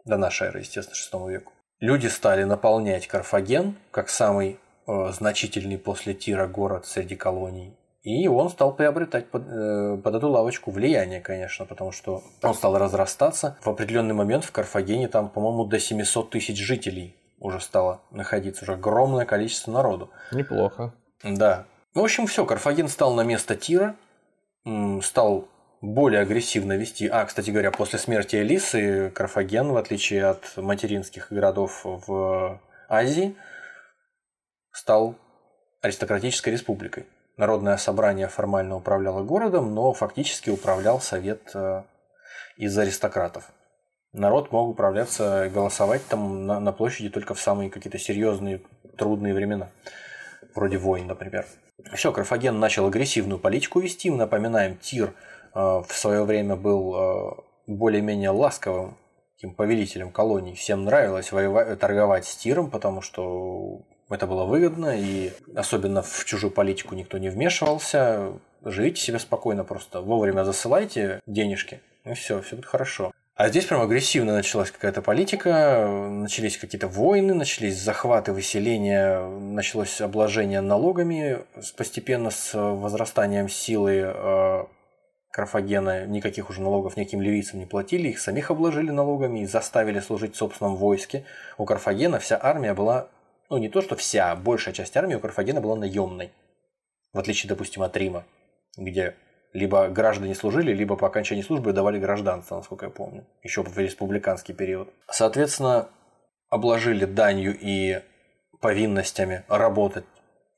до нашей эры, естественно, шестому веку, люди стали наполнять Карфаген, как самый э, значительный после Тира город среди колоний. И он стал приобретать под, э, под эту лавочку влияние, конечно, потому что он стал разрастаться. В определенный момент в Карфагене там, по-моему, до 700 тысяч жителей уже стало находиться, уже огромное количество народу. Неплохо. Да. В общем, все, Карфаген стал на место Тира, стал более агрессивно вести. А, кстати говоря, после смерти Элисы Карфаген, в отличие от материнских городов в Азии, стал аристократической республикой. Народное собрание формально управляло городом, но фактически управлял совет э, из аристократов. Народ мог управляться, голосовать там на, на площади только в самые какие-то серьезные, трудные времена вроде войн, например. Все, Карфаген начал агрессивную политику вести. Мы напоминаем, Тир э, в свое время был э, более-менее ласковым таким повелителем колоний. Всем нравилось воевать, торговать с Тиром, потому что это было выгодно, и особенно в чужую политику никто не вмешивался. Живите себе спокойно, просто вовремя засылайте денежки, и все, все будет хорошо. А здесь прям агрессивно началась какая-то политика, начались какие-то войны, начались захваты, выселения, началось обложение налогами постепенно с возрастанием силы э, Карфагена никаких уже налогов никаким ливийцам не платили, их самих обложили налогами и заставили служить в собственном войске. У Карфагена вся армия была, ну не то что вся, большая часть армии у Карфагена была наемной. В отличие, допустим, от Рима, где либо граждане служили, либо по окончании службы давали гражданство, насколько я помню, еще в республиканский период. Соответственно, обложили данью и повинностями работать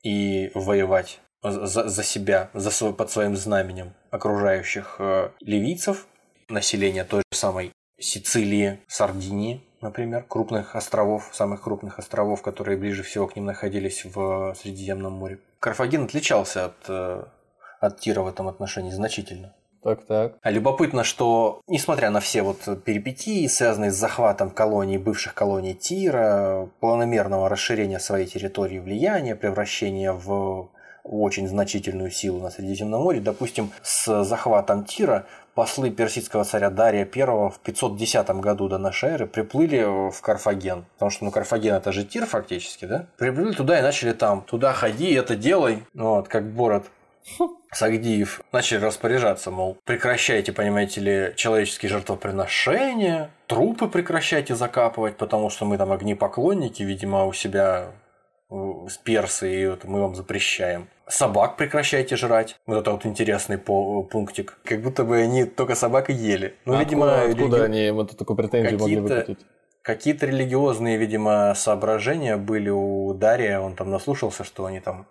и воевать за, за себя, за под своим знаменем окружающих э, ливийцев, населения той же самой Сицилии, Сардинии, например, крупных островов, самых крупных островов, которые ближе всего к ним находились в Средиземном море. Карфаген отличался от э, от Тира в этом отношении значительно. Так, так. А любопытно, что, несмотря на все вот перипетии, связанные с захватом колоний, бывших колоний Тира, планомерного расширения своей территории влияния, превращения в очень значительную силу на Средиземном море, допустим, с захватом Тира послы персидского царя Дария I в 510 году до нашей эры приплыли в Карфаген. Потому что, ну, Карфаген это же Тир фактически, да? Приплыли туда и начали там, туда ходи, это делай. Вот, как Бород Сагдиев начали распоряжаться, мол, прекращайте, понимаете ли, человеческие жертвоприношения, трупы прекращайте закапывать, потому что мы там огнепоклонники, видимо, у себя с персы, и вот мы вам запрещаем. Собак прекращайте жрать. Вот это вот интересный пунктик. Как будто бы они только собак и ели. Ну, а видимо, откуда, откуда религи... они вот такую претензию могли выкатить? Какие-то религиозные, видимо, соображения были у Дария. Он там наслушался, что они там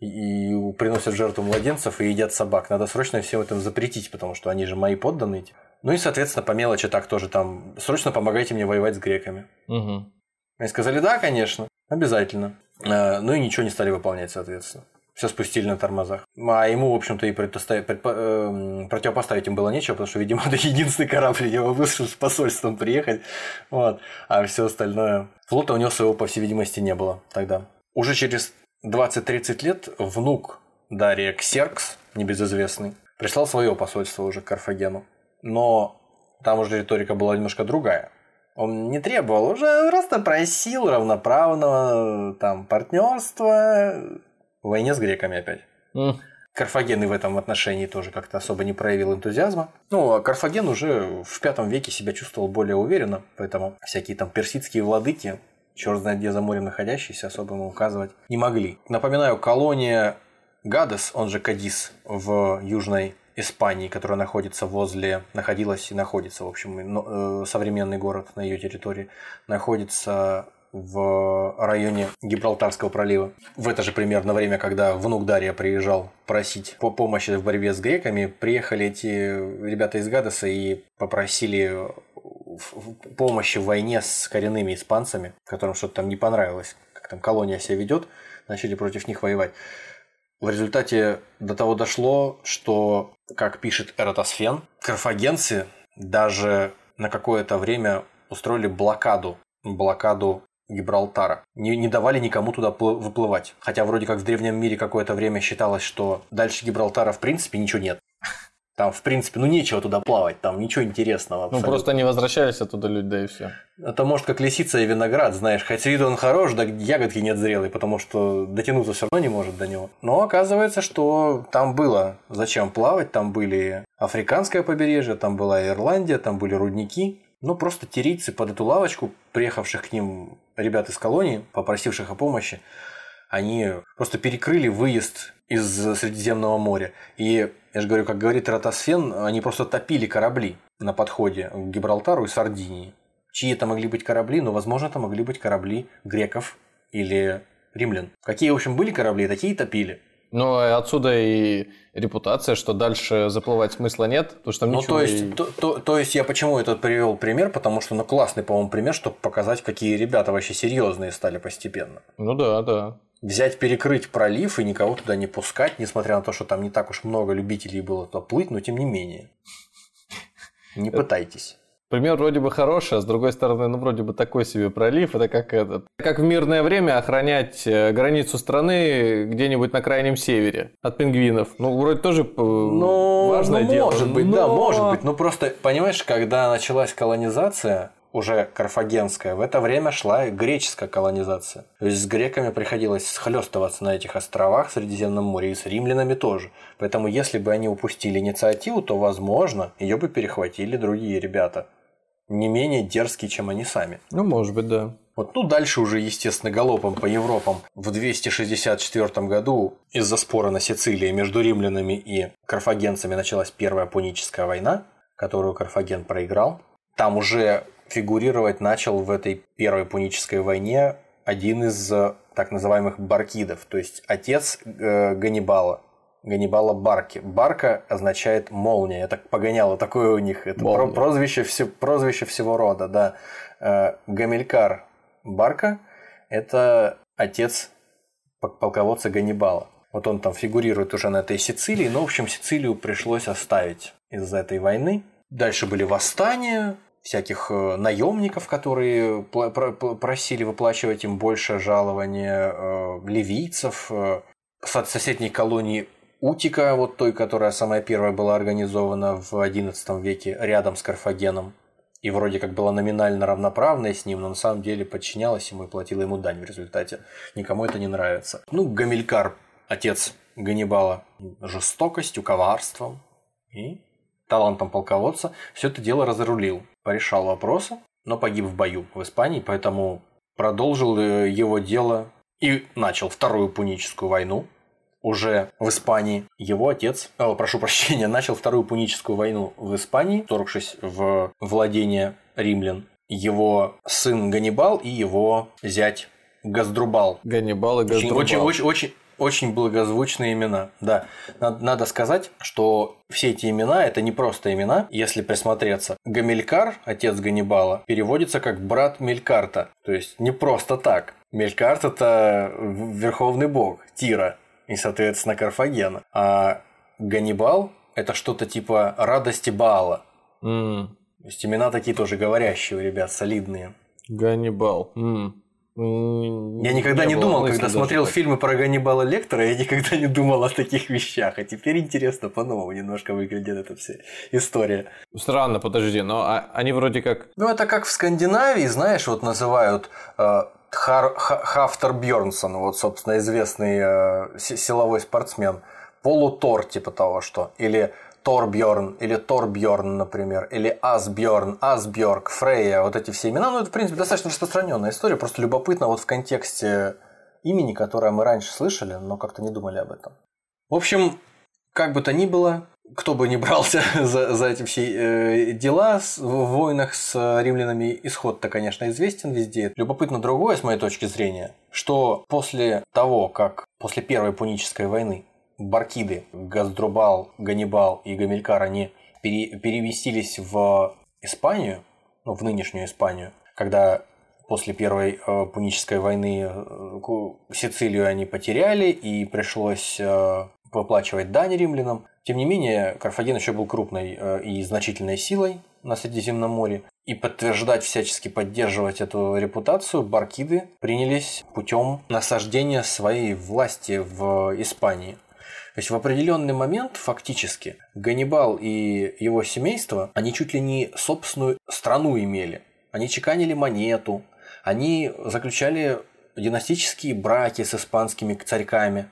и приносят жертву младенцев и едят собак. Надо срочно всем этом запретить, потому что они же мои подданные. Ну и, соответственно, по мелочи так тоже там, срочно помогайте мне воевать с греками. Угу. Они сказали, да, конечно, обязательно. А, ну и ничего не стали выполнять, соответственно. Все спустили на тормозах. А ему, в общем-то, и предпоставить, предпо... э, противопоставить им было нечего, потому что, видимо, это единственный корабль, его вышел с посольством приехать. Вот. А все остальное... Флота у него своего, по всей видимости, не было тогда. Уже через 20-30 лет внук Дария Ксеркс, небезызвестный, прислал свое посольство уже к Карфагену. Но там уже риторика была немножко другая. Он не требовал, уже просто просил равноправного там партнерства в войне с греками опять. Mm. Карфаген и в этом отношении тоже как-то особо не проявил энтузиазма. Ну, а Карфаген уже в пятом веке себя чувствовал более уверенно, поэтому всякие там персидские владыки черт знает где за морем находящиеся, особо ему указывать не могли. Напоминаю, колония Гадес, он же Кадис, в Южной Испании, которая находится возле, находилась и находится, в общем, э, современный город на ее территории, находится в районе Гибралтарского пролива. В это же примерно время, когда внук Дарья приезжал просить по помощи в борьбе с греками, приехали эти ребята из Гадеса и попросили помощи в войне с коренными испанцами, которым что-то там не понравилось, как там колония себя ведет, начали против них воевать. В результате до того дошло, что, как пишет Эратосфен, карфагенцы даже на какое-то время устроили блокаду блокаду Гибралтара. Не, не давали никому туда выплывать. Хотя вроде как в древнем мире какое-то время считалось, что дальше Гибралтара в принципе ничего нет. Там, в принципе, ну нечего туда плавать, там ничего интересного. Ну, абсолютно. Ну, просто не возвращались оттуда люди, да и все. Это может как лисица и виноград, знаешь, хоть вид он хорош, да ягодки нет зрелые, потому что дотянуться все равно не может до него. Но оказывается, что там было зачем плавать, там были африканское побережье, там была Ирландия, там были рудники, ну, просто тирийцы под эту лавочку, приехавших к ним ребят из колонии, попросивших о помощи, они просто перекрыли выезд из Средиземного моря. И, я же говорю, как говорит Ротосфен, они просто топили корабли на подходе к Гибралтару и Сардинии. Чьи это могли быть корабли? Ну, возможно, это могли быть корабли греков или римлян. Какие, в общем, были корабли, такие и топили. Ну, отсюда и репутация, что дальше заплывать смысла нет, потому что ну, то есть, и... то, то, то есть я почему этот привел пример, потому что ну классный, по-моему, пример, чтобы показать, какие ребята вообще серьезные стали постепенно. Ну да, да. Взять, перекрыть пролив и никого туда не пускать, несмотря на то, что там не так уж много любителей было туда плыть, но тем не менее. Не пытайтесь. Пример вроде бы хороший, а с другой стороны, ну, вроде бы такой себе пролив. Это как этот. Как в мирное время охранять э, границу страны где-нибудь на крайнем севере от пингвинов. Ну, вроде тоже э, ну, важное ну, дело. Может быть, но... да, может быть. Ну, просто, понимаешь, когда началась колонизация, уже карфагенская, в это время шла греческая колонизация. То есть с греками приходилось схлестываться на этих островах в Средиземном море и с римлянами тоже. Поэтому если бы они упустили инициативу, то, возможно, ее бы перехватили другие ребята. Не менее дерзкие, чем они сами. Ну, может быть, да. Вот, ну, дальше уже, естественно, галопом по Европам. В 264 году из-за спора на Сицилии между римлянами и карфагенцами началась Первая Пуническая война, которую Карфаген проиграл. Там уже фигурировать начал в этой Первой Пунической войне один из э, так называемых баркидов, то есть отец э, Ганнибала. Ганнибала Барки. Барка означает молния. Это погоняло такое у них. Это молния. прозвище, все, прозвище всего рода, да. Э, Гамилькар Барка – это отец полководца Ганнибала. Вот он там фигурирует уже на этой Сицилии, но, в общем, Сицилию пришлось оставить из-за этой войны. Дальше были восстания, всяких э, наемников, которые просили выплачивать им больше жалования, э, ливийцев, э, соседней колонии Утика, вот той, которая самая первая была организована в XI веке рядом с Карфагеном, и вроде как была номинально равноправная с ним, но на самом деле подчинялась ему и платила ему дань в результате. Никому это не нравится. Ну, Гамилькар, отец Ганнибала, жестокостью, коварством и талантом полководца, все это дело разрулил порешал вопросы, но погиб в бою в Испании, поэтому продолжил э, его дело и начал Вторую Пуническую войну уже в Испании. Его отец, о, прошу прощения, начал Вторую Пуническую войну в Испании, вторгшись в владение римлян. Его сын Ганнибал и его зять Газдрубал. Ганнибал и Газдрубал. Очень, очень, очень, очень благозвучные имена, да. Надо сказать, что все эти имена – это не просто имена, если присмотреться. Гамилькар, отец Ганнибала, переводится как брат Мелькарта. То есть не просто так. Мелькарт – это верховный бог Тира и, соответственно, Карфагена. А Ганнибал – это что-то типа радости Баала. Mm. То есть имена такие тоже говорящие у ребят, солидные. Ганнибал. Mm. Я никогда не, не думал, когда смотрел так. фильмы про Ганнибала Лектора, я никогда не думал о таких вещах. А теперь интересно по-новому немножко выглядит эта вся история. Странно, подожди, но а, они вроде как... Ну, это как в Скандинавии, знаешь, вот называют э, Хар, Хафтер Бьернсон, вот, собственно, известный э, силовой спортсмен. Полутор, типа того, что. Или Торбьорн или Торбьорн, например, или Асбьорн, Асбьорг, Фрейя, вот эти все имена, ну это, в принципе, достаточно распространенная история, просто любопытно вот в контексте имени, которое мы раньше слышали, но как-то не думали об этом. В общем, как бы то ни было, кто бы ни брался за, за эти все э, дела в войнах с римлянами, исход-то, конечно, известен везде. Любопытно другое, с моей точки зрения, что после того, как после Первой Пунической войны Баркиды, Газдрубал, Ганнибал и Гамилькар, они пере, переместились в Испанию, ну, в нынешнюю Испанию, когда после Первой э, Пунической войны э, Сицилию они потеряли и пришлось э, выплачивать дань римлянам. Тем не менее, Карфаген еще был крупной э, и значительной силой на Средиземном море. И подтверждать, всячески поддерживать эту репутацию, баркиды принялись путем насаждения своей власти в Испании. То есть в определенный момент фактически Ганнибал и его семейство, они чуть ли не собственную страну имели. Они чеканили монету, они заключали династические браки с испанскими царьками.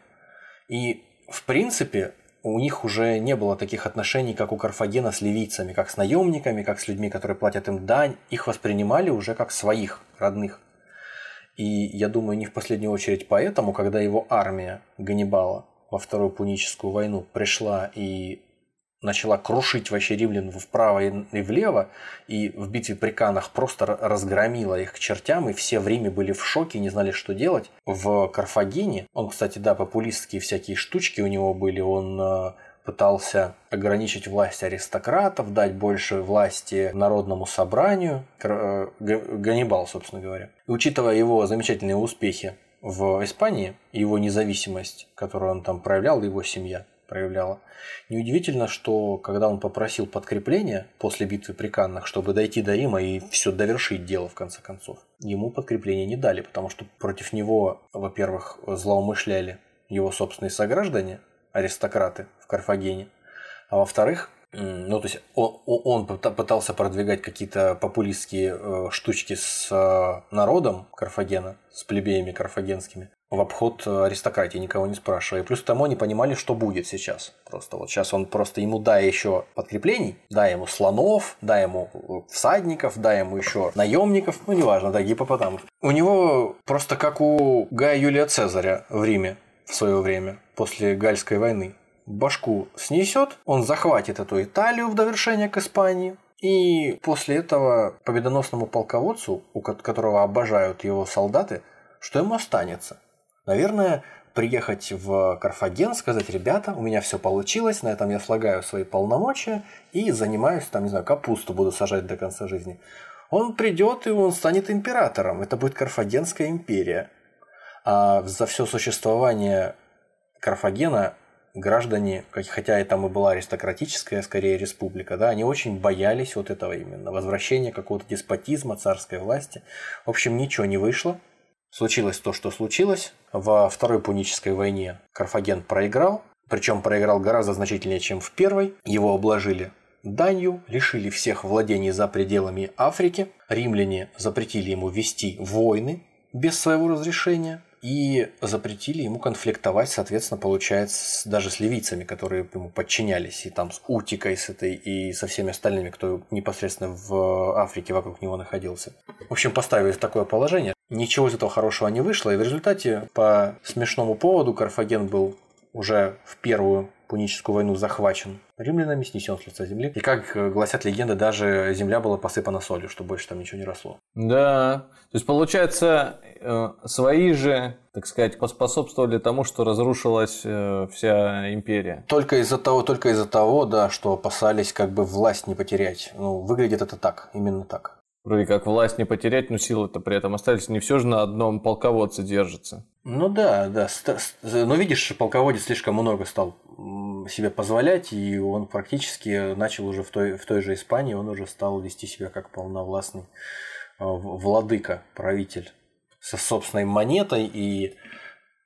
И в принципе, у них уже не было таких отношений, как у Карфагена с ливийцами, как с наемниками, как с людьми, которые платят им дань. Их воспринимали уже как своих, родных. И я думаю, не в последнюю очередь поэтому, когда его армия Ганнибала во Вторую Пуническую войну пришла и начала крушить вообще римлян вправо и влево, и в битве при Канах просто разгромила их к чертям, и все в Риме были в шоке, не знали, что делать. В Карфагене, он, кстати, да, популистские всякие штучки у него были, он э, пытался ограничить власть аристократов, дать больше власти народному собранию, э, Ганнибал, собственно говоря. И учитывая его замечательные успехи в Испании, его независимость, которую он там проявлял, его семья, проявляла. Неудивительно, что когда он попросил подкрепления после битвы при Каннах, чтобы дойти до Рима и все довершить дело в конце концов, ему подкрепления не дали, потому что против него, во-первых, злоумышляли его собственные сограждане, аристократы в Карфагене, а во-вторых, ну, то есть он, пытался продвигать какие-то популистские э, штучки с э, народом Карфагена, с плебеями карфагенскими в обход э, аристократии, никого не спрашивая. Плюс к тому они понимали, что будет сейчас. Просто вот сейчас он просто ему дай еще подкреплений, дай ему слонов, дай ему э, всадников, дай ему еще наемников, ну неважно, да, гипопотамов. У него просто как у Гая Юлия Цезаря в Риме в свое время, после Гальской войны. Башку снесет, он захватит эту Италию в довершение к Испании, и после этого победоносному полководцу, у которого обожают его солдаты, что ему останется? Наверное, приехать в Карфаген, сказать, ребята, у меня все получилось, на этом я слагаю свои полномочия и занимаюсь, там, не знаю, капусту буду сажать до конца жизни. Он придет и он станет императором. Это будет Карфагенская империя. А за все существование Карфагена граждане, хотя и там и была аристократическая, скорее, республика, да, они очень боялись вот этого именно, возвращения какого-то деспотизма, царской власти. В общем, ничего не вышло. Случилось то, что случилось. Во Второй Пунической войне Карфаген проиграл, причем проиграл гораздо значительнее, чем в первой. Его обложили данью, лишили всех владений за пределами Африки. Римляне запретили ему вести войны без своего разрешения и запретили ему конфликтовать, соответственно, получается, даже с ливийцами, которые ему подчинялись, и там с Утикой с этой, и со всеми остальными, кто непосредственно в Африке вокруг него находился. В общем, поставили в такое положение. Ничего из этого хорошего не вышло, и в результате по смешному поводу Карфаген был уже в первую пуническую войну захвачен римлянами, снесен с лица земли. И как гласят легенды, даже земля была посыпана солью, чтобы больше там ничего не росло. Да, то есть получается, э, свои же, так сказать, поспособствовали тому, что разрушилась э, вся империя. Только из-за того, только из-за того, да, что опасались как бы власть не потерять. Ну, выглядит это так, именно так. Вроде как власть не потерять, но силы-то при этом остались. Не все же на одном полководце держится. Ну да, да. Но видишь, полководец слишком много стал себе позволять, и он практически начал уже в той, в той же Испании, он уже стал вести себя как полновластный а, владыка, правитель со собственной монетой и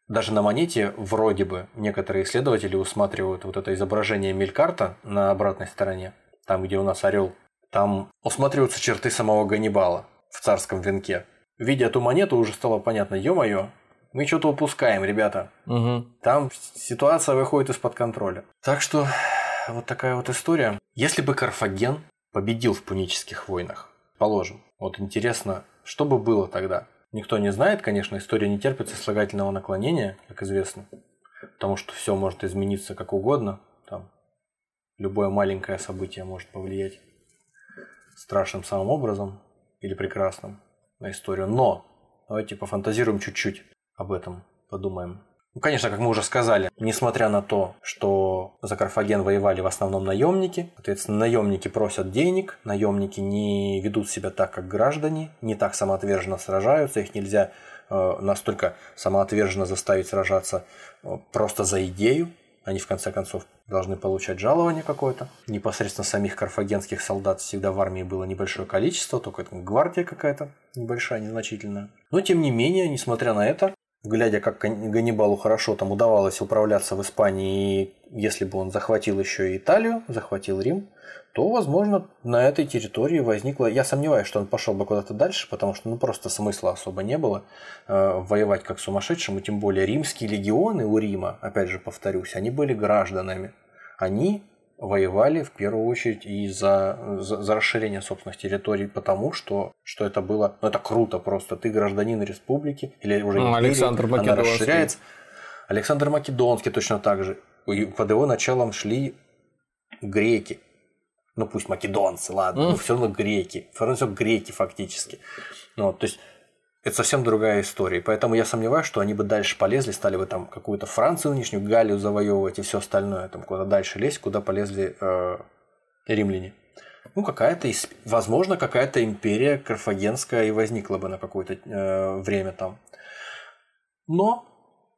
даже на монете вроде бы некоторые исследователи усматривают вот это изображение Мелькарта на обратной стороне, там, где у нас орел там усматриваются черты самого Ганнибала в царском венке. Видя эту монету, уже стало понятно, ё-моё, мы что-то упускаем, ребята. Угу. Там ситуация выходит из-под контроля. Так что вот такая вот история. Если бы Карфаген победил в пунических войнах, положим, вот интересно, что бы было тогда? Никто не знает, конечно, история не терпит сослагательного наклонения, как известно, потому что все может измениться как угодно. Там любое маленькое событие может повлиять страшным самым образом или прекрасным на историю. Но давайте пофантазируем чуть-чуть об этом, подумаем. Ну, конечно, как мы уже сказали, несмотря на то, что за Карфаген воевали в основном наемники, соответственно, наемники просят денег, наемники не ведут себя так, как граждане, не так самоотверженно сражаются, их нельзя э, настолько самоотверженно заставить сражаться э, просто за идею, они в конце концов должны получать жалование какое-то. Непосредственно самих карфагенских солдат всегда в армии было небольшое количество, только это гвардия какая-то небольшая, незначительная. Но тем не менее, несмотря на это, глядя, как Ганнибалу хорошо там удавалось управляться в Испании, и если бы он захватил еще и Италию, захватил Рим, то, возможно, на этой территории возникло... Я сомневаюсь, что он пошел бы куда-то дальше, потому что ну, просто смысла особо не было э, воевать как сумасшедшему, тем более римские легионы у Рима, опять же повторюсь, они были гражданами. Они воевали в первую очередь и за, за, за расширение собственных территорий, потому что, что это было, ну это круто просто, ты гражданин республики или уже ну, империи, Александр Македонский. она расширяется. Александр Македонский точно так же. Под его началом шли греки, ну пусть македонцы, ладно, mm. но все равно греки, все равно все греки фактически. Ну, то есть это совсем другая история. Поэтому я сомневаюсь, что они бы дальше полезли, стали бы там какую-то Францию нынешнюю, Галлию завоевывать и все остальное, там куда дальше лезть, куда полезли э, римляне. Ну, какая-то, возможно, какая-то империя карфагенская и возникла бы на какое-то э, время там. Но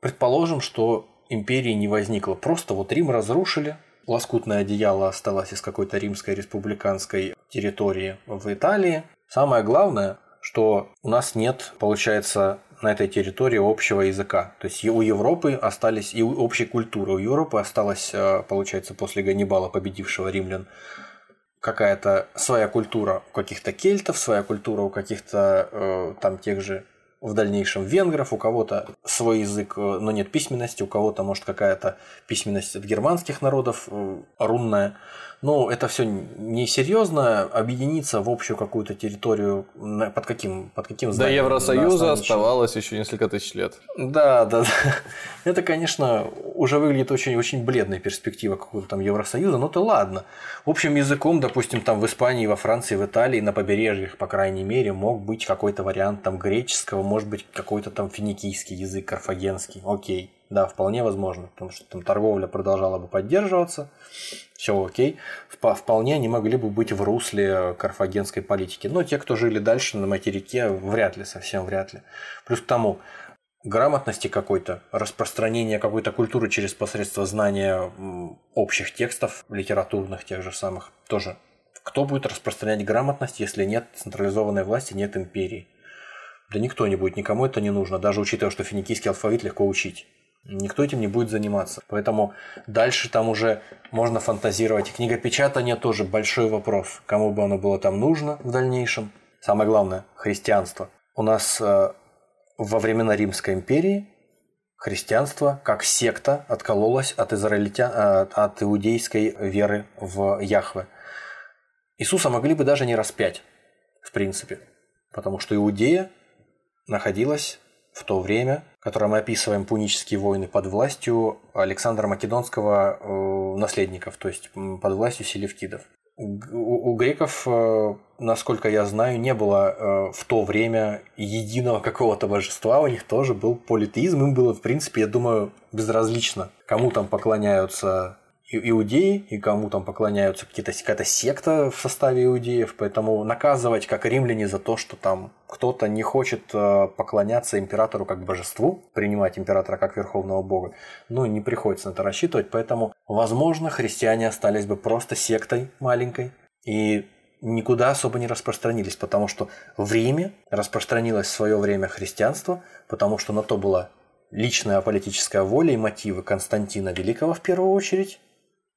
предположим, что империи не возникло. Просто вот Рим разрушили, лоскутное одеяло осталось из какой-то римской республиканской территории в Италии. Самое главное, что у нас нет, получается, на этой территории общего языка. То есть у Европы остались и общей культуры. У Европы осталась, э, получается, после Ганнибала, победившего римлян, какая-то своя культура у каких-то кельтов, своя культура у каких-то э, там тех же в дальнейшем венгров, у кого-то свой язык, э, но нет письменности, у кого-то, может, какая-то письменность от германских народов, э, рунная. Но это все несерьезно, объединиться в общую какую-то территорию под каким, под каким знанием? До Евросоюза оставалось еще несколько тысяч лет. Да, да, да. Это, конечно, уже выглядит очень-очень бледная перспектива какого-то там Евросоюза, но то ладно. Общим языком, допустим, там в Испании, во Франции, в Италии, на побережьях, по крайней мере, мог быть какой-то вариант там греческого, может быть, какой-то там финикийский язык, карфагенский. Окей. Да, вполне возможно, потому что там торговля продолжала бы поддерживаться, все окей. Вполне они могли бы быть в русле карфагенской политики. Но те, кто жили дальше на материке, вряд ли, совсем вряд ли. Плюс к тому, грамотности какой-то, распространения какой-то культуры через посредство знания общих текстов, литературных тех же самых, тоже. Кто будет распространять грамотность, если нет централизованной власти, нет империи? Да никто не будет, никому это не нужно, даже учитывая, что финикийский алфавит легко учить. Никто этим не будет заниматься. Поэтому дальше там уже можно фантазировать. И книгопечатание тоже большой вопрос. Кому бы оно было там нужно в дальнейшем. Самое главное – христианство. У нас э, во времена Римской империи христианство как секта откололось от, израильтян, э, от иудейской веры в Яхве. Иисуса могли бы даже не распять, в принципе, потому что Иудея находилась в то время, которое мы описываем пунические войны под властью Александра Македонского э, наследников, то есть под властью селевкидов. У, у греков, э, насколько я знаю, не было э, в то время единого какого-то божества, у них тоже был политеизм, им было, в принципе, я думаю, безразлично, кому там поклоняются иудеи, и кому там поклоняются какие-то, какая-то секта в составе иудеев, поэтому наказывать как римляне за то, что там кто-то не хочет э, поклоняться императору как божеству, принимать императора как верховного бога, ну, не приходится на это рассчитывать, поэтому, возможно, христиане остались бы просто сектой маленькой, и никуда особо не распространились, потому что в Риме распространилось в свое время христианство, потому что на то была личная политическая воля и мотивы Константина Великого в первую очередь,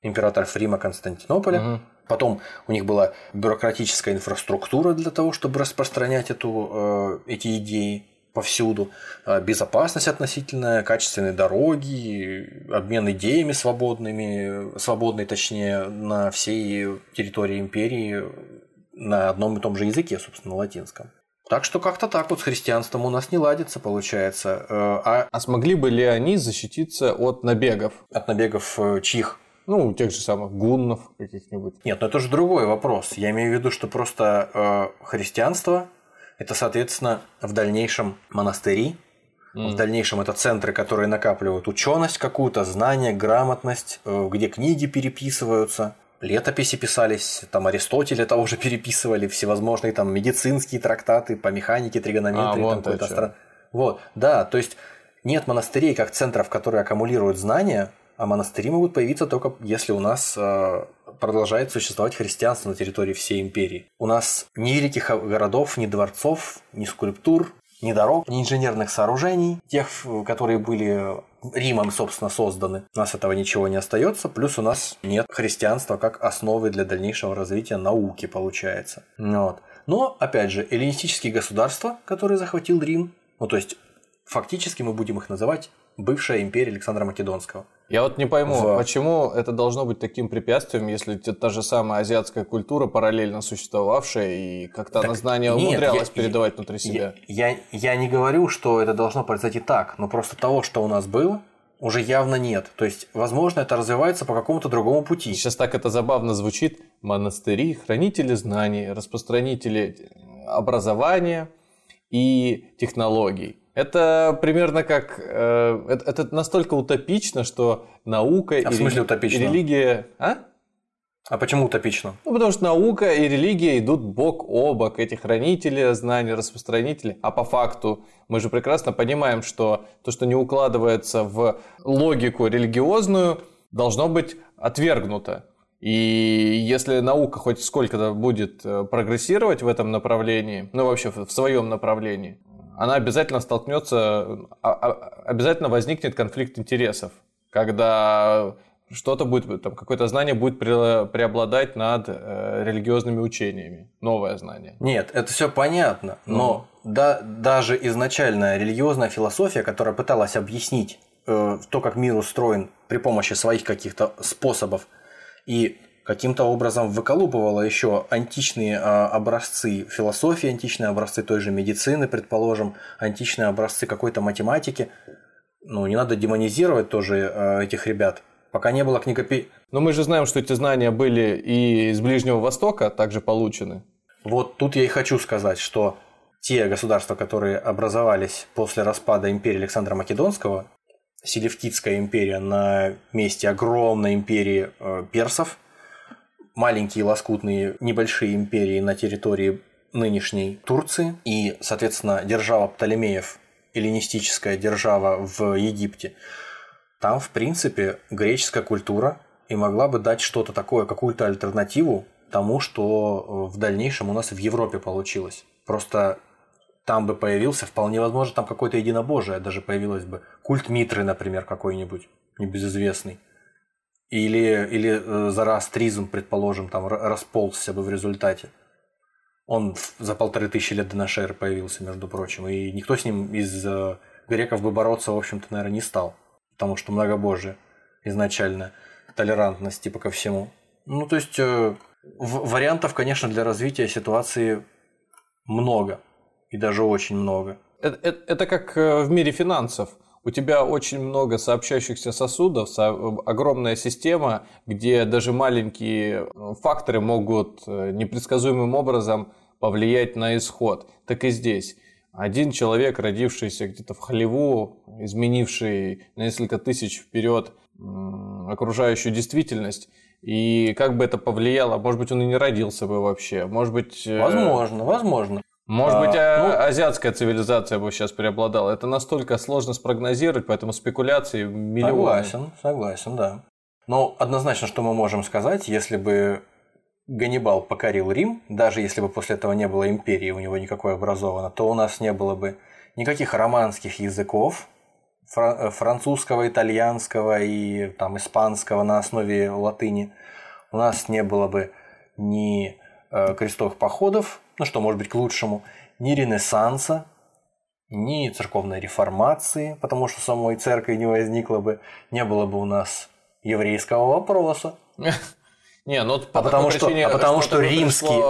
императоров Рима Константинополя. Угу. Потом у них была бюрократическая инфраструктура для того, чтобы распространять эту, э, эти идеи повсюду. Э, безопасность относительная, качественные дороги, обмен идеями свободными, свободной точнее, на всей территории империи на одном и том же языке, собственно, латинском. Так что как-то так вот с христианством у нас не ладится, получается. Э, а, а смогли бы ли они защититься от набегов? От набегов чьих? Ну, тех же самых гуннов каких-нибудь. Нет, но это же другой вопрос. Я имею в виду, что просто э, христианство – это, соответственно, в дальнейшем монастыри, mm. в дальнейшем это центры, которые накапливают ученость какую-то, знания, грамотность, э, где книги переписываются, летописи писались, там Аристотеля того же переписывали, всевозможные там медицинские трактаты по механике, тригонометрии, а, там какой-то астро... Вот, да, то есть нет монастырей как центров, которые аккумулируют знания, а монастыри могут появиться только если у нас э, продолжает существовать христианство на территории всей империи. У нас ни великих городов, ни дворцов, ни скульптур, ни дорог, ни инженерных сооружений, тех, которые были Римом, собственно, созданы. У нас этого ничего не остается, плюс у нас нет христианства как основы для дальнейшего развития науки, получается. Вот. Но, опять же, эллинистические государства, которые захватил Рим, ну то есть фактически мы будем их называть бывшая империя Александра Македонского. Я вот не пойму, в... почему это должно быть таким препятствием, если та же самая азиатская культура, параллельно существовавшая, и как-то она знания нет, умудрялась я, передавать внутри себя. Я, я, я не говорю, что это должно произойти так, но просто того, что у нас было, уже явно нет. То есть, возможно, это развивается по какому-то другому пути. Сейчас так это забавно звучит. Монастыри, хранители знаний, распространители образования и технологий. Это примерно как... Э, это, это настолько утопично, что наука а и, в смысле утопично? и религия... А? А почему утопично? Ну, потому что наука и религия идут бок о бок. Эти хранители знаний, распространители. А по факту мы же прекрасно понимаем, что то, что не укладывается в логику религиозную, должно быть отвергнуто. И если наука хоть сколько-то будет э, прогрессировать в этом направлении, ну вообще в своем направлении, она обязательно столкнется, а, а, обязательно возникнет конфликт интересов, когда что-то будет, там, какое-то знание будет преобладать над э, религиозными учениями, новое знание. Нет, это все понятно, но ну. да, даже изначальная религиозная философия, которая пыталась объяснить э, то, как мир устроен при помощи своих каких-то способов, и каким-то образом выколупывала еще античные а, образцы философии, античные образцы той же медицины, предположим, античные образцы какой-то математики. Ну, не надо демонизировать тоже а, этих ребят. Пока не было книгопи... Но мы же знаем, что эти знания были и из Ближнего Востока также получены. Вот тут я и хочу сказать, что те государства, которые образовались после распада империи Александра Македонского, Селевкидская империя на месте огромной империи э, персов – маленькие лоскутные небольшие империи на территории нынешней Турции и, соответственно, держава Птолемеев, эллинистическая держава в Египте, там, в принципе, греческая культура и могла бы дать что-то такое, какую-то альтернативу тому, что в дальнейшем у нас в Европе получилось. Просто там бы появился, вполне возможно, там какое-то единобожие даже появилось бы. Культ Митры, например, какой-нибудь, небезызвестный. Или, или э, зороастризм, предположим, там расползся бы в результате. Он за полторы тысячи лет до нашей эры появился, между прочим, и никто с ним из э, греков бы бороться, в общем-то, наверное, не стал, потому что многобожие изначально, толерантность типа ко всему. Ну, то есть э, вариантов, конечно, для развития ситуации много, и даже очень много. Это, это, это как в мире финансов у тебя очень много сообщающихся сосудов, огромная система, где даже маленькие э, факторы могут э, непредсказуемым образом повлиять на исход. Так и здесь. Один человек, родившийся где-то в Холливу, изменивший на несколько тысяч вперед окружающую действительность, и как бы это повлияло, может быть, он и не родился бы вообще, может быть... Э, возможно, Может быть, а, ну, азиатская цивилизация бы сейчас преобладала. Это настолько сложно спрогнозировать, поэтому спекуляции миллионы. Согласен, согласен, да. Но однозначно, что мы можем сказать, если бы Ганнибал покорил Рим, даже если бы после этого не было империи у него никакой образовано, то у нас не было бы никаких романских языков, французского, итальянского и там, испанского на основе латыни. У нас не было бы ни э, крестовых походов, ну что может быть к лучшему, ни Ренессанса, ни церковной реформации, потому что самой церкви не возникло бы, не было бы у нас еврейского вопроса. Не, ну а потому что, а потому что римский,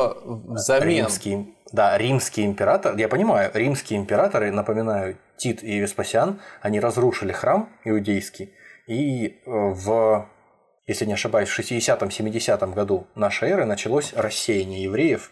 взамен. римский, да, римский император, я понимаю, римские императоры, напоминаю, Тит и Веспасиан, они разрушили храм иудейский и э, в если не ошибаюсь, в 60-70 году нашей эры началось рассеяние евреев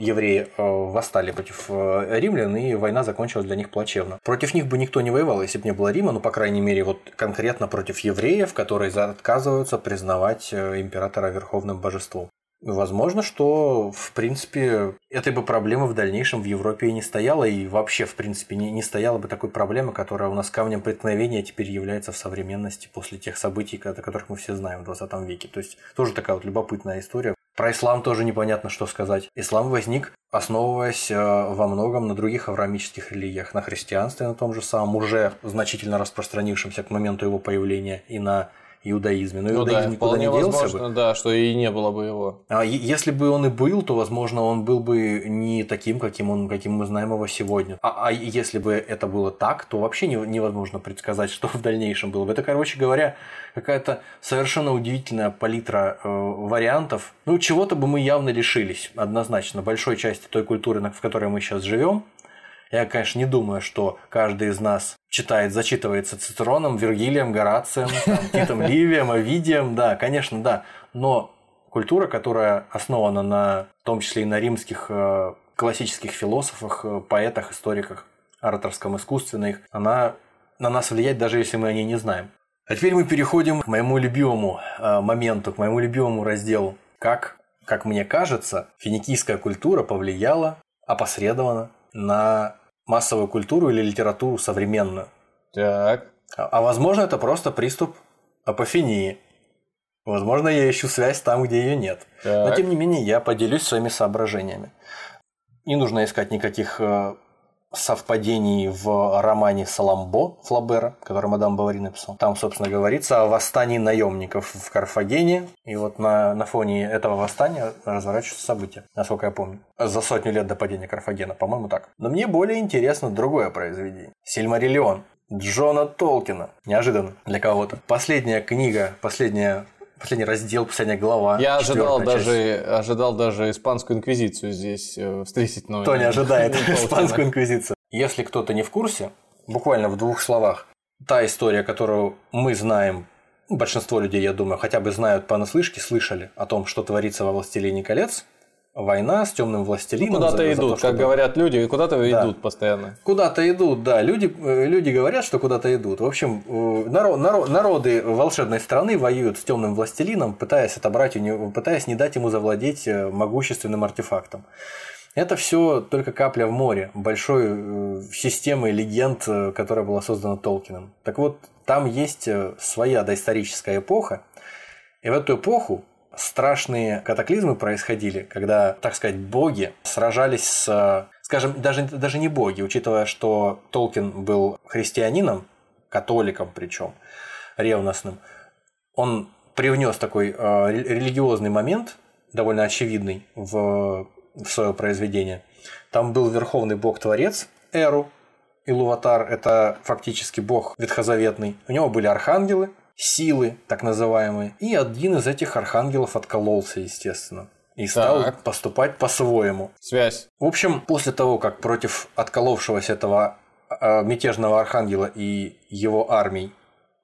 евреи э, восстали против э, римлян, и война закончилась для них плачевно. Против них бы никто не воевал, если бы не было Рима, ну, по крайней мере, вот конкретно против евреев, которые отказываются признавать э, императора верховным божеством. Возможно, что, в принципе, этой бы проблемы в дальнейшем в Европе и не стояло, и вообще, в принципе, не, не стояла бы такой проблемы, которая у нас камнем преткновения теперь является в современности после тех событий, о которых мы все знаем в 20 веке. То есть, тоже такая вот любопытная история. Про ислам тоже непонятно, что сказать. Ислам возник, основываясь э, во многом на других авраамических религиях, на христианстве на том же самом, уже значительно распространившемся к моменту его появления, и на иудаизме. Но ну иудаизм да, никуда не делся возможно, бы. да, что и не было бы его. А если бы он и был, то, возможно, он был бы не таким, каким, он, каким мы знаем его сегодня. А, а если бы это было так, то вообще не, невозможно предсказать, что в дальнейшем было бы. Это, короче говоря, какая-то совершенно удивительная палитра э, вариантов. Ну, чего-то бы мы явно лишились, однозначно, большой части той культуры, в которой мы сейчас живем. Я, конечно, не думаю, что каждый из нас читает, зачитывается Цицероном, Вергилием, Горацием, там, Титом Ливием, Овидием, да, конечно, да. Но культура, которая основана на, в том числе и на римских э, классических философах, э, поэтах, историках, ораторском искусстве, на их, она на нас влияет, даже если мы о ней не знаем. А теперь мы переходим к моему любимому э, моменту, к моему любимому разделу. Как, как мне кажется, финикийская культура повлияла опосредованно на массовую культуру или литературу современную. Так. А, а возможно, это просто приступ апофении. Возможно, я ищу связь там, где ее нет. Так. Но тем не менее, я поделюсь своими соображениями. Не нужно искать никаких э, совпадений в романе «Саламбо» Флабера, который мадам Бавари написал. Там, собственно, говорится о восстании наемников в Карфагене. И вот на, на фоне этого восстания разворачиваются события, насколько я помню. За сотню лет до падения Карфагена, по-моему, так. Но мне более интересно другое произведение. «Сильмариллион» Джона Толкина. Неожиданно для кого-то. Последняя книга, последняя последний раздел, последняя глава. Я ожидал четвёртая часть. даже, ожидал даже испанскую инквизицию здесь э, встретить. Но Кто не ожидает испанскую инквизицию. Если кто-то не в курсе, буквально в двух словах, та история, которую мы знаем, большинство людей, я думаю, хотя бы знают понаслышке, слышали о том, что творится во «Властелине колец», война с темным властелином. Куда-то за- за то, идут, как чтобы- говорят люди, куда-то Да. идут постоянно. Куда-то идут, да. Люди, э, люди говорят, что куда-то идут. В общем, э, наро- наро- народы волшебной страны воюют с темным властелином, пытаясь отобрать у него, пытаясь не дать ему завладеть э, могущественным артефактом. Это все только капля в море большой э, системы легенд, э, которая была создана Толкином. Так вот, там есть э, своя доисторическая эпоха, и в эту эпоху страшные катаклизмы происходили, когда, так сказать, боги сражались с, скажем, даже, даже не боги, учитывая, что Толкин был христианином, католиком причем, ревностным, он привнес такой э, ре- религиозный момент, довольно очевидный, в, в свое произведение. Там был верховный бог-творец Эру, Илуватар – это фактически бог ветхозаветный. У него были архангелы, силы, так называемые. И один из этих архангелов откололся, естественно. И стал Так. поступать по-своему. Связь. В общем, после того, как против отколовшегося этого э, мятежного архангела и его армий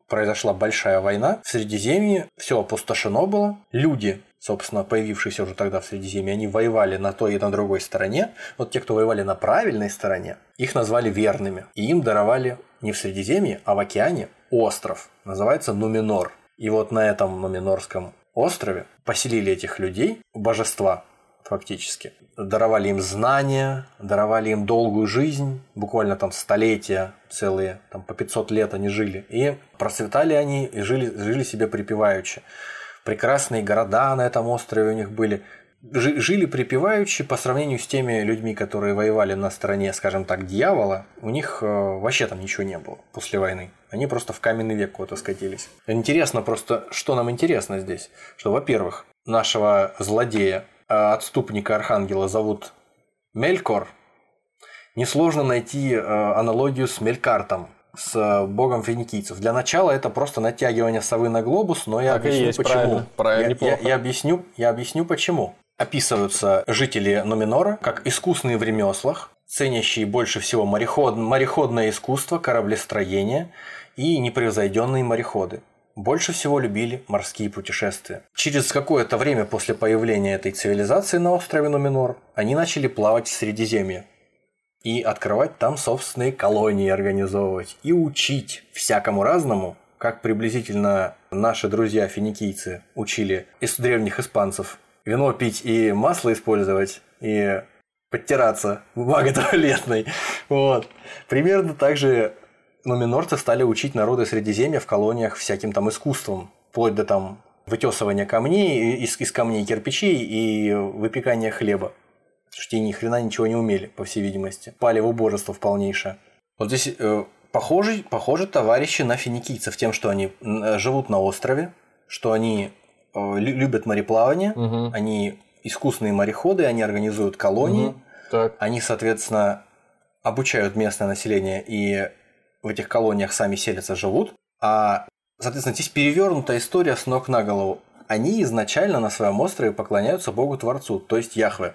произошла большая война, в Средиземье все опустошено было. Люди, собственно, появившиеся уже тогда в Средиземье, они воевали на той и на другой стороне. Вот те, кто воевали на правильной стороне, их назвали верными. И им даровали не в Средиземье, а в океане остров. Называется Нуминор. И вот на этом Нуминорском острове поселили этих людей, божества фактически. Даровали им знания, даровали им долгую жизнь, буквально там столетия целые, там по 500 лет они жили. И процветали они и жили, жили себе припеваючи. Прекрасные города на этом острове у них были. Жи- Жили припеваючи по сравнению с теми людьми, которые воевали на стороне, скажем так, дьявола, у них э, вообще там ничего не было после войны. Они просто в каменный век куда-то скатились. Интересно просто, что нам интересно здесь, что, во-первых, нашего злодея, э, отступника Архангела зовут Мелькор. Несложно найти э, аналогию с Мелькартом, с богом финикийцев. Для начала это просто натягивание совы на глобус, но я Так объясню есть, почему. правильно, правильно, я, я- я объясню, я объясню почему. Описываются жители Номинора как искусные в ремеслах, ценящие больше всего мореход, мореходное искусство, кораблестроение и непревзойденные мореходы. больше всего любили морские путешествия. Через какое-то время после появления этой цивилизации на острове Нуминор они начали плавать в Средиземье и открывать там собственные колонии организовывать и учить всякому разному, как приблизительно наши друзья финикийцы учили из древних испанцев вино пить и масло использовать, и подтираться бумагой туалетной. Вот. Примерно так же нуминорцы стали учить народы Средиземья в колониях всяким там искусством, вплоть до там вытесывания камней, из, из камней кирпичей и выпекания хлеба. Потому что те ни хрена ничего не умели, по всей видимости. Пали в убожество в полнейшее. Вот здесь э, похожи, похожи товарищи на финикийцев тем, что они э, живут на острове, что они любят мореплавание, угу. они искусные мореходы, они организуют колонии, угу. так. они, соответственно, обучают местное население и в этих колониях сами селятся, живут. А, соответственно, здесь перевернутая история с ног на голову. Они изначально на своем острове поклоняются Богу Творцу, то есть Яхве,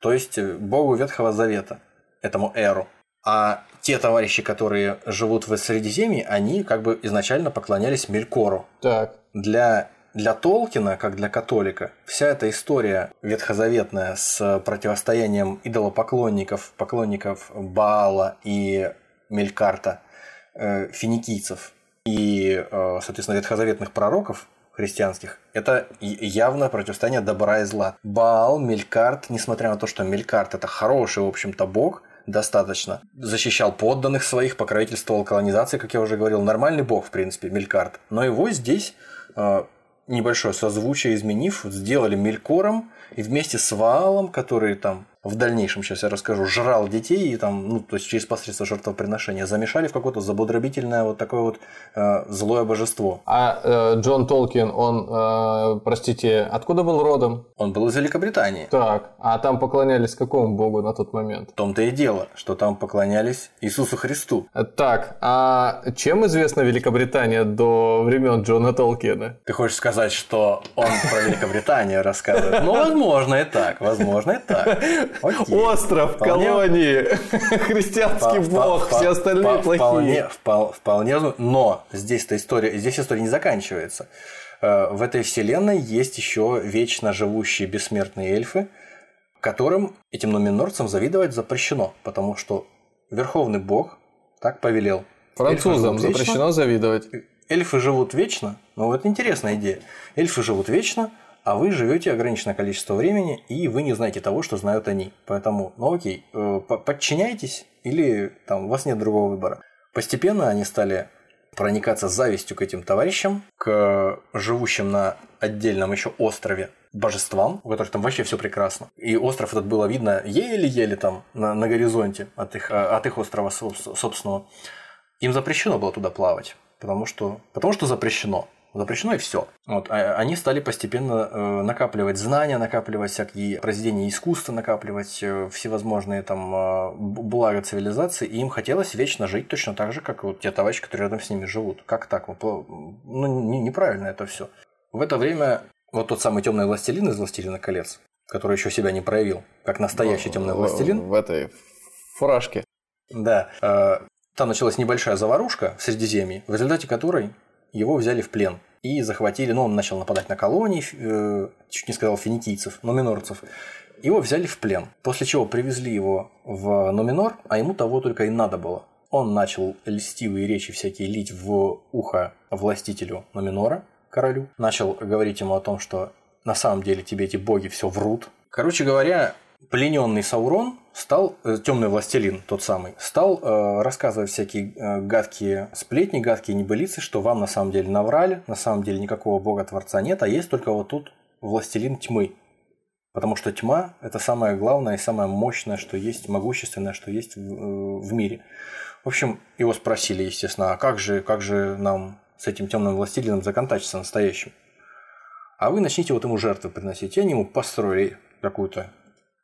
то есть э, Богу Ветхого Завета, этому Эру. А те товарищи, которые живут в Средиземье, они как бы изначально поклонялись Мелькору. Так. Для для Толкина, как для католика, вся эта история ветхозаветная с противостоянием идолопоклонников, поклонников Баала и Мелькарта, э, финикийцев и, э, соответственно, ветхозаветных пророков христианских, это явно противостояние добра и зла. Баал, Мелькарт, несмотря на то, что Мелькарт это хороший, в общем-то, бог, достаточно. Защищал подданных своих, покровительствовал колонизации, как я уже говорил. Нормальный бог, в принципе, Мелькарт. Но его здесь э, небольшое созвучие изменив, сделали Мелькором, и вместе с Ваалом, который там в дальнейшем, сейчас я расскажу, жрал детей и там, ну, то есть через посредство жертвоприношения, замешали в какое-то забодробительное вот такое вот э, злое божество. А э, Джон Толкин, он, э, простите, откуда был родом? Он был из Великобритании. Так, а там поклонялись какому богу на тот момент? В том-то и дело, что там поклонялись Иисусу Христу. Так, а чем известна Великобритания до времен Джона Толкина? Ты хочешь сказать, что он про Великобританию рассказывает? Ну, возможно и так, возможно и так. Окей. Остров, вполне, колонии, христианский бог, все остальные плохие. Вполне, вполне, но здесь-то история, здесь история не заканчивается. Э, в этой вселенной есть еще вечно живущие бессмертные эльфы, которым этим нуминорцам завидовать запрещено, потому что верховный бог так повелел. Французам запрещено завидовать. Эльфы живут вечно, ну вот интересная идея. Эльфы живут вечно, а вы живете ограниченное количество времени, и вы не знаете того, что знают они. Поэтому, ну окей, э, подчиняйтесь, или там у вас нет другого выбора. Постепенно они стали проникаться завистью к этим товарищам, к живущим на отдельном еще острове божествам, у которых там вообще все прекрасно. И остров этот было видно еле-еле там на, на горизонте от их, от их острова собственного. Им запрещено было туда плавать, потому что, потому что запрещено запрещено и все. Вот, а они стали постепенно э, накапливать знания, накапливать всякие произведения искусства, накапливать э, всевозможные там э, блага цивилизации, и им хотелось вечно жить точно так же, как вот те товарищи, которые рядом с ними живут. Как так? Ну, не, неправильно это все. В это время вот тот самый темный властелин из Властелина колец, который еще себя не проявил, как настоящий темный властелин. В этой фуражке. Да. Э, там началась небольшая заварушка в Средиземье, в результате которой его взяли в плен и захватили, ну, он начал нападать на колонии, э, чуть не сказал финикийцев, но минорцев. Его взяли в плен, после чего привезли его в Номинор, а ему того только и надо было. Он начал льстивые речи всякие лить в ухо властителю Номинора, королю. Начал говорить ему о том, что на самом деле тебе эти боги все врут. Короче говоря, плененный Саурон стал, э, темный властелин тот самый, стал э, рассказывать всякие э, гадкие сплетни, гадкие небылицы, что вам на самом деле наврали, на самом деле никакого бога-творца нет, а есть только вот тут властелин тьмы. Потому что тьма – это самое главное и самое мощное, что есть, могущественное, что есть в, э, в мире. В общем, его спросили, естественно, а как же, как же нам с этим темным властелином законтачиться настоящим? А вы начните вот ему жертвы приносить. И они ему построили какую-то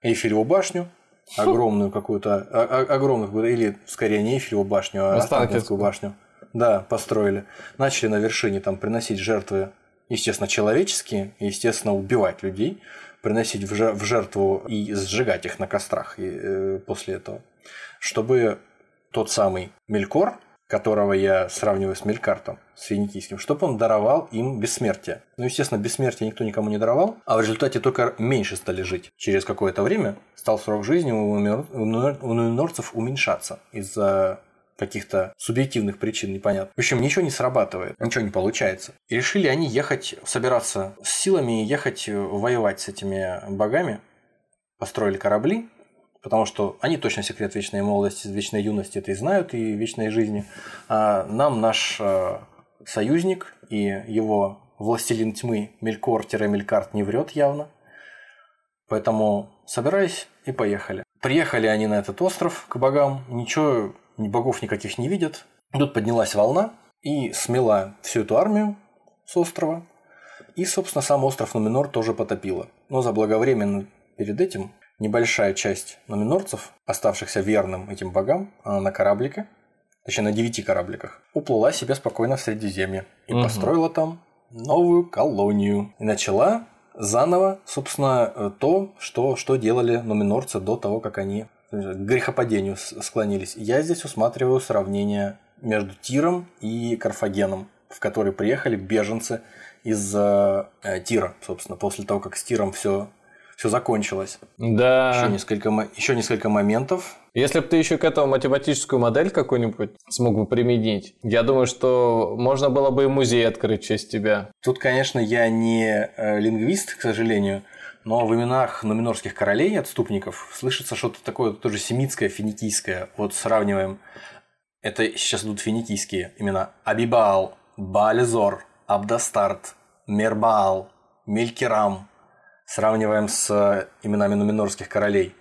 Эйфелеву башню, огромную какую-то, а, а, огромную какую-то, или скорее не Эйфелеву башню, а Останкинскую башню. Да, построили. Начали на вершине там приносить жертвы, естественно, человеческие, естественно, убивать людей, приносить в жертву и сжигать их на кострах э, после этого, чтобы тот самый Мелькор которого я сравниваю с Мелькартом, с финикийским, чтобы он даровал им бессмертие. Ну, естественно, бессмертие никто никому не даровал, а в результате только меньше стали жить. Через какое-то время стал срок жизни у нуминорцев уменьшаться из-за каких-то субъективных причин непонятно. В общем, ничего не срабатывает, ничего не получается. И решили они ехать, собираться с силами и ехать воевать с этими богами. Построили корабли, потому что они точно секрет вечной молодости, вечной юности это и знают, и вечной жизни. А нам наш э, союзник и его властелин тьмы Мелькор-Мелькарт не врет явно. Поэтому собираясь и поехали. Приехали они на этот остров к богам, ничего, ни богов никаких не видят. Тут поднялась волна и смела всю эту армию с острова. И, собственно, сам остров Нуминор тоже потопило. Но заблаговременно перед этим небольшая часть номинорцев, оставшихся верным этим богам, она на кораблике, точнее на девяти корабликах, уплыла себе спокойно в Средиземье и угу. построила там новую колонию. И начала заново, собственно, то, что, что делали номинорцы до того, как они к грехопадению склонились. Я здесь усматриваю сравнение между Тиром и Карфагеном, в который приехали беженцы из э, Тира, собственно, после того, как с Тиром все все закончилось. Да. Еще несколько, еще несколько моментов. Если бы ты еще к этому математическую модель какую-нибудь смог бы применить, я думаю, что можно было бы и музей открыть в честь тебя. Тут, конечно, я не э, лингвист, к сожалению, но в именах номинорских королей, отступников, слышится что-то такое тоже семитское, финикийское. Вот сравниваем. Это сейчас идут финикийские имена. Абибаал, Баализор, Абдастарт, Мербаал, Мелькирам, Сравниваем с э, именами нуминорских королей.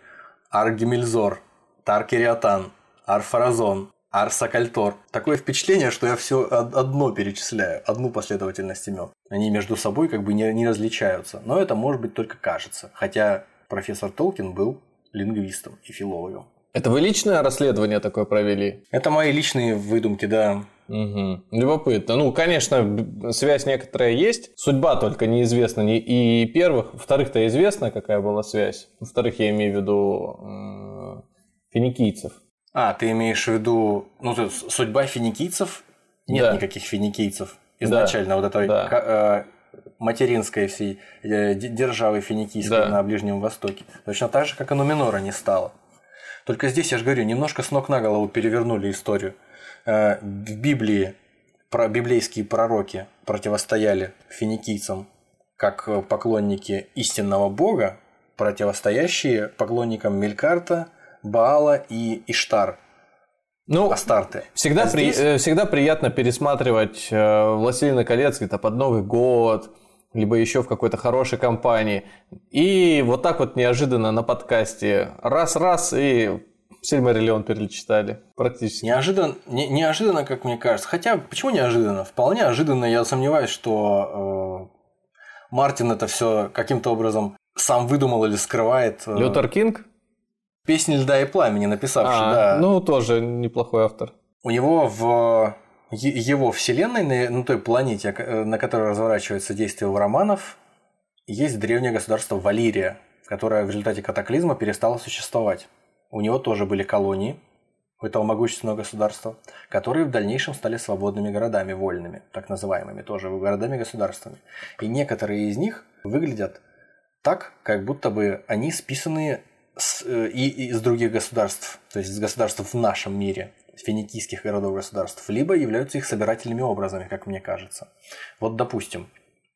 Аргемильзор, Таркериатан, Арфаразон, Арсакальтор. Такое впечатление, что я все одно перечисляю, одну последовательность имен. Они между собой как бы не, не различаются. Но это может быть только кажется. Хотя профессор Толкин был лингвистом и филологом. Это вы личное расследование такое провели? Это мои личные выдумки, да. Угу. Любопытно. Ну, конечно, связь некоторая есть. Судьба только неизвестна. И первых, вторых-то известно, какая была связь. Во-вторых, я имею в виду финикийцев. А, ты имеешь в виду, ну, судьба финикийцев? Нет да. никаких финикийцев изначально да. вот этой да. э, материнской всей э, державы финикийской да. на Ближнем Востоке. Точно так же, как и Нуминора не стало. Только здесь, я же говорю, немножко с ног на голову перевернули историю. Э, в Библии про библейские пророки противостояли финикийцам как поклонники истинного бога, противостоящие поклонникам Мелькарта, Баала и Иштар. Ну, Астарты. Всегда, а здесь... при, э, всегда приятно пересматривать э, «Властелина колец» где-то под Новый год, либо еще в какой-то хорошей компании. И вот так вот неожиданно на подкасте раз-раз и Сильмариллион перечитали практически. Неожиданно, не, неожиданно, как мне кажется. Хотя, почему неожиданно? Вполне ожиданно. Я сомневаюсь, что э, Мартин это все каким-то образом сам выдумал или скрывает. Э, Лютер Кинг? Песни льда и пламени написавший, а, да. Ну, тоже неплохой автор. У него в его вселенной, на, на той планете, на которой разворачивается действие романов, есть древнее государство Валирия, которое в результате катаклизма перестало существовать. У него тоже были колонии, у этого могущественного государства, которые в дальнейшем стали свободными городами, вольными, так называемыми, тоже городами-государствами. И некоторые из них выглядят так, как будто бы они списаны с, э, и, из других государств, то есть из государств в нашем мире, финикийских городов-государств, либо являются их собирательными образами, как мне кажется. Вот допустим,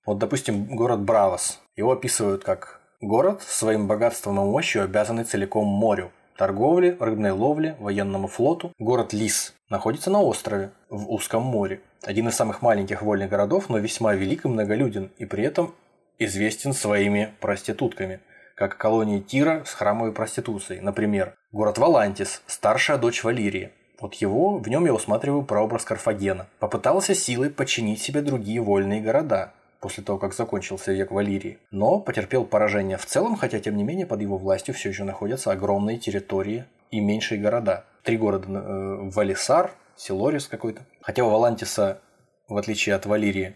вот допустим город Бравос. Его описывают как город своим богатством и мощью обязанный целиком морю, торговле, рыбной ловле, военному флоту. Город Лис находится на острове в узком море. Один из самых маленьких вольных городов, но весьма велик и многолюден, и при этом известен своими проститутками – как колонии Тира с храмовой проституцией. Например, город Валантис, старшая дочь Валирии, вот его, в нем я усматриваю прообраз Карфагена. Попытался силой подчинить себе другие вольные города, после того, как закончился век Валирии. Но потерпел поражение в целом, хотя, тем не менее, под его властью все еще находятся огромные территории и меньшие города. Три города э, Валисар, Силорис какой-то. Хотя у Валантиса, в отличие от Валирии,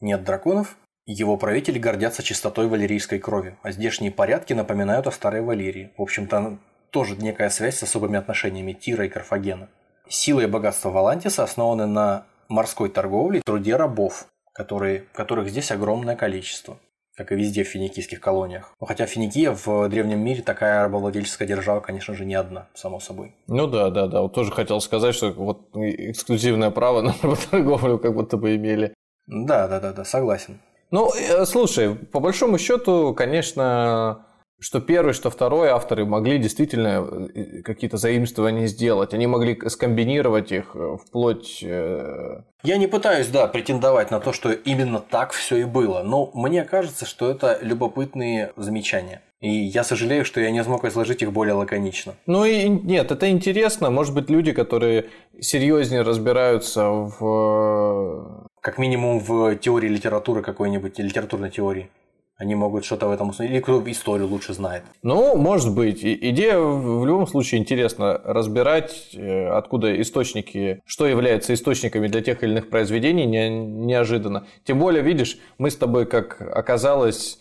нет драконов, его правители гордятся чистотой валерийской крови, а здешние порядки напоминают о старой Валерии. В общем-то, тоже некая связь с особыми отношениями Тира и Карфагена. сила и богатство Валантиса основаны на морской торговле и труде рабов, которые, которых здесь огромное количество как и везде в финикийских колониях. Но хотя Финикия в древнем мире такая рабовладельческая держава, конечно же, не одна, само собой. Ну да, да, да. Вот тоже хотел сказать, что вот эксклюзивное право на работорговлю как будто бы имели. Да, да, да, да, согласен. Ну, э, слушай, по большому счету, конечно, что первый, что второй авторы могли действительно э, какие-то заимствования сделать. Они могли скомбинировать их э, вплоть... Э, Я не пытаюсь, да, претендовать на то, что именно так все и было, но мне кажется, что это любопытные замечания. И я сожалею, что я не смог изложить их более лаконично. Ну и нет, это интересно. Может быть, люди, которые серьезнее разбираются в... Как минимум в теории литературы какой-нибудь, литературной теории. Они могут что-то в этом установить. Или кто историю лучше знает. Ну, может быть. Идея в любом случае интересно разбирать, э, откуда источники, что является источниками для тех или иных произведений, не, неожиданно. Тем более, видишь, мы с тобой, как оказалось,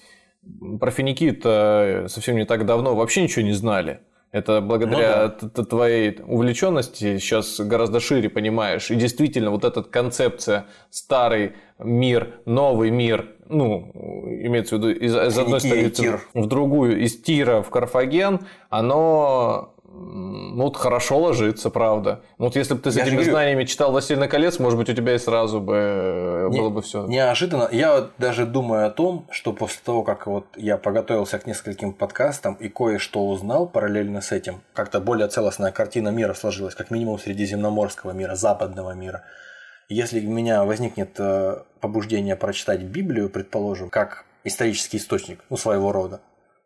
про финикию-то совсем не так давно вообще ничего не знали. Это благодаря ну, да. твоей увлеченности сейчас гораздо шире понимаешь. И действительно, вот эта концепция старый мир, новый мир, ну, имеется в виду из, из одной столицы в другую, из Тира в Карфаген, оно ну, вот хорошо ложится, правда. Ну, вот если бы ты с я этими говорю, знаниями читал «Властелина колец», может быть, у тебя и сразу бы э, не, было бы все. Неожиданно. Я вот даже думаю о том, что после того, как вот я поготовился к нескольким подкастам и кое-что узнал параллельно с этим, как-то более целостная картина мира сложилась, как минимум средиземноморского мира, западного мира. Если у меня возникнет э, побуждение прочитать Библию, предположим, как исторический источник, ну, своего рода,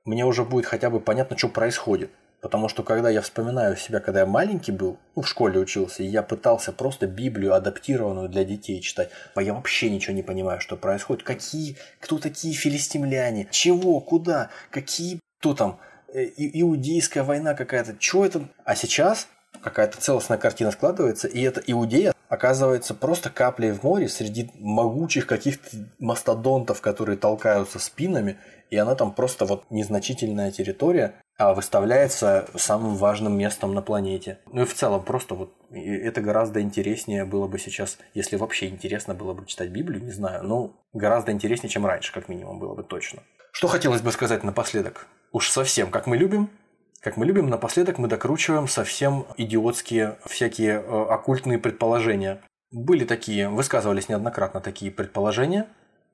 мне уже будет хотя бы понятно, что происходит. Потому что когда я вспоминаю себя, когда я маленький был, ну, в школе учился, и я пытался просто Библию, адаптированную для детей читать, а я вообще ничего не понимаю, что происходит. Какие, кто такие филистимляне, чего, куда, какие, кто там, э, иудейская война какая-то, что это? А сейчас какая-то целостная картина складывается, и эта Иудея оказывается просто каплей в море среди могучих каких-то мастодонтов, которые толкаются спинами, и она там просто вот незначительная территория, выставляется самым важным местом на планете. Ну и в целом просто вот это гораздо интереснее было бы сейчас, если вообще интересно было бы читать Библию, не знаю, ну гораздо интереснее, чем раньше, как минимум, было бы точно. Что хотелось бы сказать напоследок? Уж совсем, как мы любим, как мы любим, напоследок мы докручиваем совсем идиотские всякие э, оккультные предположения. Были такие, высказывались неоднократно такие предположения,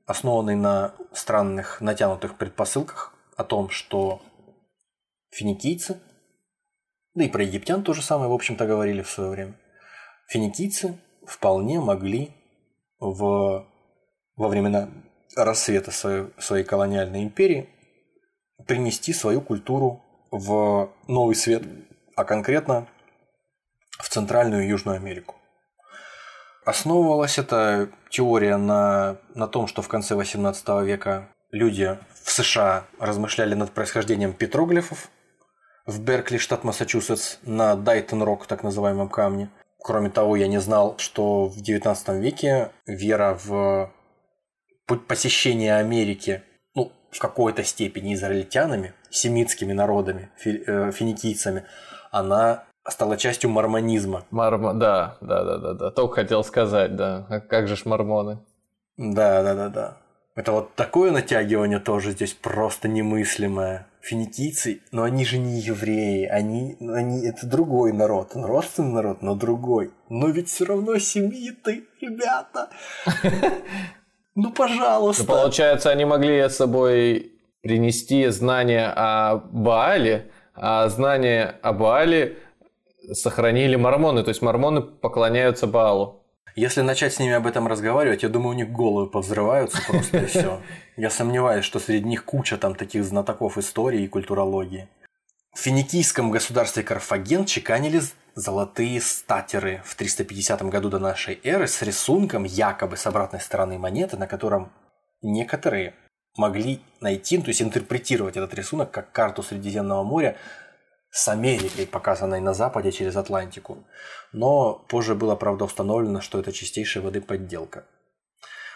основанные на странных натянутых предпосылках о том, что финикийцы, да и про египтян то же самое, в общем-то, говорили в свое время, финикийцы вполне могли в, во времена рассвета своей, своей колониальной империи принести свою культуру в Новый Свет, а конкретно в Центральную и Южную Америку. Основывалась эта теория на, на том, что в конце 18 века люди в США размышляли над происхождением петроглифов в Беркли, штат Массачусетс, на Дайтон-Рок, так называемом камне. Кроме того, я не знал, что в 19 веке вера в посещение Америки в какой-то степени израильтянами, семитскими народами, э, финикийцами, она стала частью мормонизма. Мармо, да, да, да, да, да. Только хотел сказать, да. А как же ж мормоны? Да, да, да, да. Это вот такое натягивание тоже здесь просто немыслимое. Финикийцы, но они же не евреи, они, они это другой народ, он родственный народ, но другой. Но ведь все равно семиты, ребята. Ну, пожалуйста. Ну, получается, они могли с собой принести знания о Баале, а знания о Баале сохранили мормоны, то есть мормоны поклоняются Баалу. Если начать с ними об этом разговаривать, я думаю, у них головы повзрываются просто и все. Я сомневаюсь, что среди них куча там таких знатоков истории и культурологии. В финикийском государстве Карфаген чеканили золотые статеры в 350 году до нашей эры с рисунком якобы с обратной стороны монеты, на котором некоторые могли найти, то есть интерпретировать этот рисунок как карту Средиземного моря с Америкой, показанной на западе через Атлантику. Но позже было, правда, установлено, что это чистейшей воды подделка.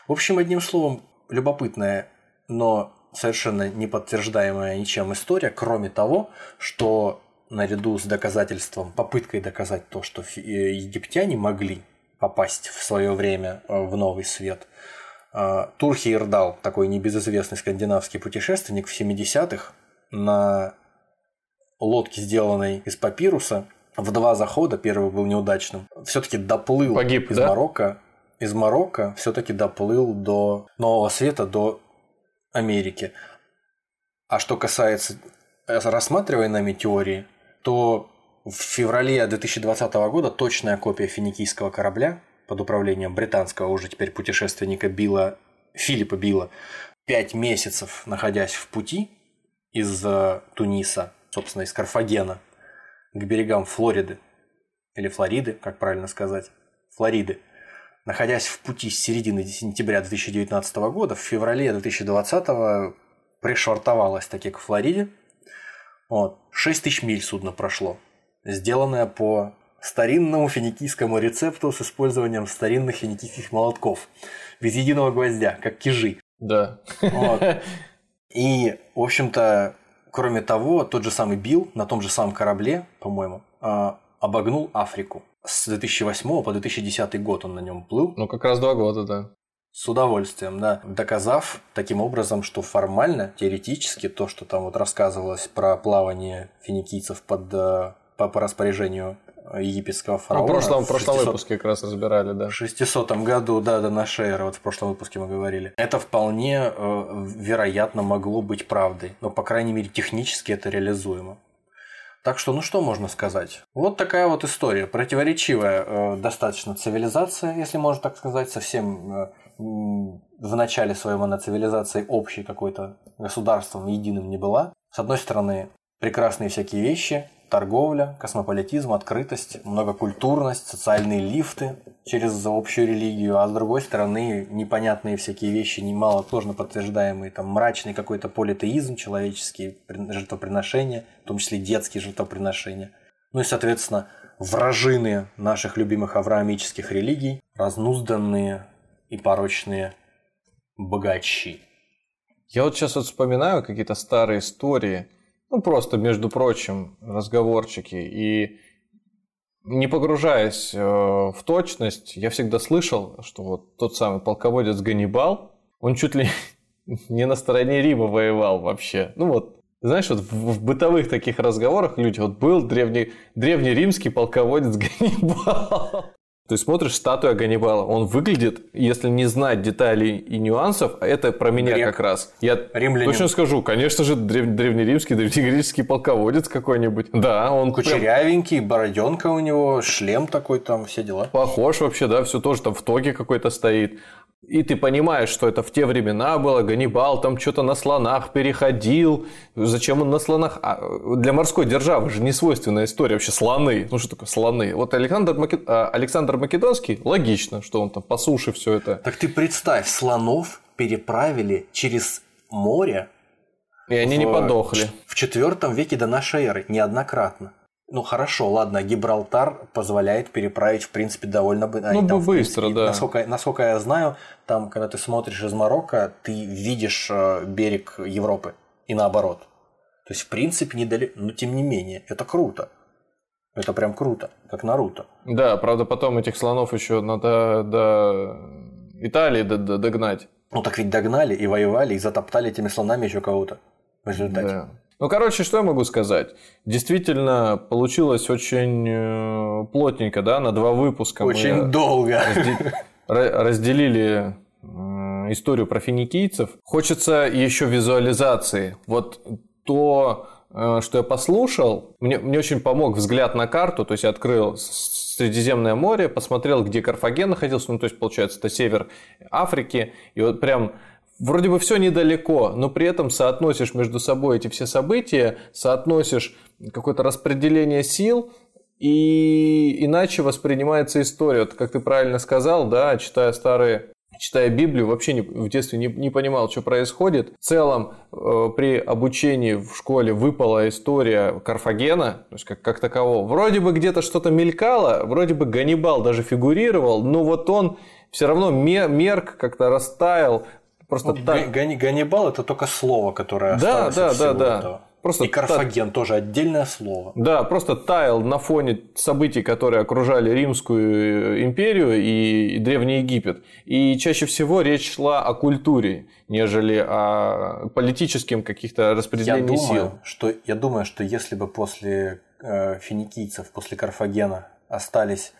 В общем, одним словом, любопытная, но совершенно не подтверждаемая ничем история, кроме того, что наряду с доказательством, попыткой доказать то, что э, египтяне могли попасть в свое время э, в новый свет, э, Турхи Ирдал, такой небезызвестный скандинавский путешественник в 70-х, на лодке, сделанной из папируса, в два захода, первый был неудачным, все-таки доплыл Погиб, из да? Марокко, из Марокко все-таки доплыл до Нового Света, до Америки. А что касается рассматриваемой нами теории, то в феврале 2020 года точная копия финикийского корабля под управлением британского уже теперь путешественника Билла, Филиппа Билла, пять месяцев находясь в пути из э, Туниса, собственно, из Карфагена, к берегам Флориды, или Флориды, как правильно сказать, Флориды, находясь в пути с середины сентября 2019 года, в феврале 2020 пришвартовалась таки к Флориде. Вот. 6 тысяч миль судно прошло, сделанное по старинному финикийскому рецепту с использованием старинных финикийских молотков, без единого гвоздя, как кижи. Да. Вот. И, в общем-то, кроме того, тот же самый Билл на том же самом корабле, по-моему, а, обогнул Африку. С 2008 по 2010 год он на нем плыл. Ну, как раз два года, да. С удовольствием, да. Доказав таким образом, что формально, теоретически, то, что там вот рассказывалось про плавание финикийцев под, э, по, по распоряжению египетского Ну, фараона. в прошлом, в прошлом 600 выпуске как раз разбирали, да. в 600 году, да, до нашей эры, вот в прошлом выпуске мы говорили. Это вполне э, вероятно могло быть правдой, но, по крайней мере, технически это реализуемо. Так что, ну что можно сказать? Вот такая вот история. Противоречивая э, достаточно цивилизация, если можно так сказать. Совсем э, в начале своем она цивилизацией общей какой-то государством единым не была. С одной стороны, прекрасные всякие вещи, торговля, космополитизм, открытость, многокультурность, социальные лифты через общую религию, а с другой стороны непонятные всякие вещи, немало сложно подтверждаемые, там мрачный какой-то политеизм человеческий, при- жертвоприношения, в том числе детские жертвоприношения. Ну и, соответственно, вражины наших любимых авраамических религий, разнузданные и порочные богачи. Я вот сейчас вот вспоминаю какие-то старые истории, ну просто, между прочим, разговорчики, и не погружаясь э, в точность, я всегда слышал, что вот тот самый полководец Ганнибал, он чуть ли не на стороне Рима воевал вообще. Ну вот, знаешь, вот в, в бытовых таких разговорах люди, вот был древний, древнеримский полководец Ганнибал. Есть смотришь статуя Ганнибала, он выглядит, если не знать деталей и нюансов, а это про меня Грек. как раз. Я Римлянин. точно скажу, конечно же, древ- древнеримский, древнегреческий полководец какой-нибудь. Да, он прям Кучерявенький, бороденка у него, шлем такой там, все дела. похож вообще, да, все тоже там в тоге какой-то стоит. И ты понимаешь, что это в те времена было, Ганнибал там что-то на слонах переходил. Зачем он на слонах? А для морской державы же не свойственная история вообще слоны. Ну что такое слоны? Вот Александр, Маке- а, Александр Македонский, логично, что он там по суше все это. Так ты представь, слонов переправили через море И они не в- подохли. в четвертом веке до нашей эры неоднократно. Ну хорошо, ладно, Гибралтар позволяет переправить, в принципе, довольно бы- Ну, там, быстро, принципе, да. Насколько, насколько я знаю, там, когда ты смотришь из Марокко, ты видишь э, берег Европы и наоборот. То есть, в принципе, недалеко, но тем не менее, это круто. Это прям круто, как Наруто. Да, правда, потом этих слонов еще надо до Италии догнать. Ну так ведь догнали и воевали, и затоптали этими слонами еще кого-то в результате. Да. Ну, короче, что я могу сказать? Действительно, получилось очень э, плотненько, да, на два выпуска. мы Очень долго. разде- ра- разделили историю про финикийцев. Хочется еще визуализации. Вот то, э, что я послушал, мне, мне очень помог взгляд на карту. То есть я открыл Средиземное море, посмотрел, где Карфаген находился. Ну, то есть, получается, это север Африки. И вот прям вроде бы все недалеко, но при этом соотносишь между собой эти все события, соотносишь какое-то распределение сил, и иначе воспринимается история. Вот, как ты правильно сказал, да, читая старые читая Библию, вообще не- в детстве не, не понимал, что происходит. В целом, э, при обучении в школе выпала история Карфагена, то есть как, как такового. Вроде бы где-то что-то мелькало, вроде бы Ганнибал даже фигурировал, но вот он все равно ме- мерк, как-то растаял. Просто Вот так. Ганнибал это только слово, которое Да, осталось да, от всего да, да. этого. Просто И Карфаген тоже отдельное слово. Да, просто таял на фоне событий, которые окружали Римскую империю и Древний Египет. И чаще всего речь шла о культуре, нежели о политическом каких-то распределении я думаю, сил. Что, я думаю, что если бы после э, финикийцев, после Карфагена остались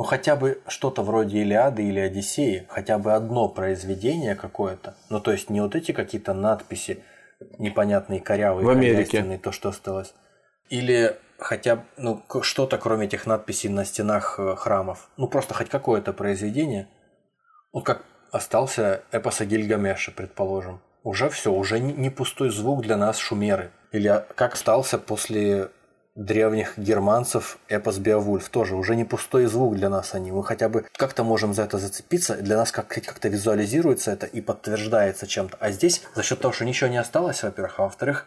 ну хотя бы что-то вроде Илиады или Одиссеи, хотя бы одно произведение какое-то, ну то есть не вот эти какие-то надписи, непонятные, корявые, В Америке. то, что осталось. Или хотя бы ну, что-то, кроме этих надписей на стенах э, храмов. Ну, просто хоть какое-то произведение. Вот как остался эпос о Гильгамеше, предположим. Уже все, уже не не пустой звук для нас шумеры. Или а, как остался после древних германцев эпос Беовульф тоже уже не пустой звук для нас они. Мы хотя бы как-то можем за это зацепиться, для нас как- как-то визуализируется это и подтверждается чем-то. А здесь за счет того, что ничего не осталось, во-первых, а во-вторых,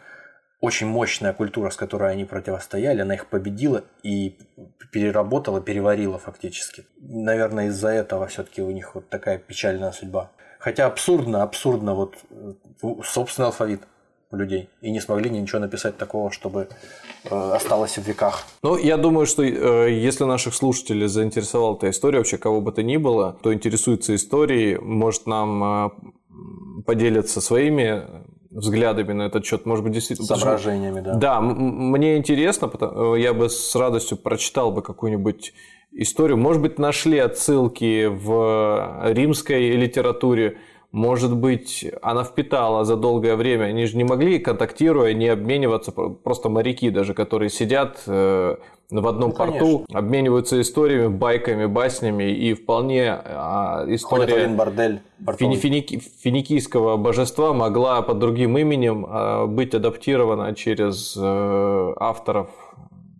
очень мощная культура, с которой они противостояли, она их победила и переработала, переварила фактически. Наверное, из-за этого все-таки у них вот такая печальная судьба. Хотя абсурдно, абсурдно вот э, собственный алфавит у людей. И не смогли ничего написать такого, чтобы э, осталось в веках. Ну, я думаю, что э, если наших слушателей заинтересовала эта история, вообще кого бы то ни было, кто интересуется историей, может нам э, поделиться своими взглядами на этот счет. Может быть, действительно... Соображениями, да. Да, мне интересно, потому- я бы с радостью прочитал бы какую-нибудь историю. Может быть, нашли отсылки в римской литературе. Может быть, она впитала за долгое время. Они же не могли, контактируя, не обмениваться. Про- Просто моряки даже, которые сидят э, в одном Ну, порту, обмениваются историями, байками, баснями. И вполне а, история... бордель. Фини- финики- финикийского божества могла под другим именем э, быть адаптирована через э, авторов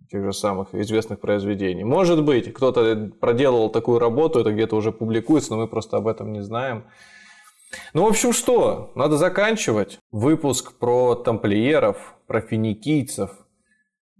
тех же самых известных произведений. Может быть, кто-то проделал такую работу, это где-то уже публикуется, но мы просто об этом не знаем. Ну, в общем, что? Надо заканчивать. Выпуск про тамплиеров, про финикийцев.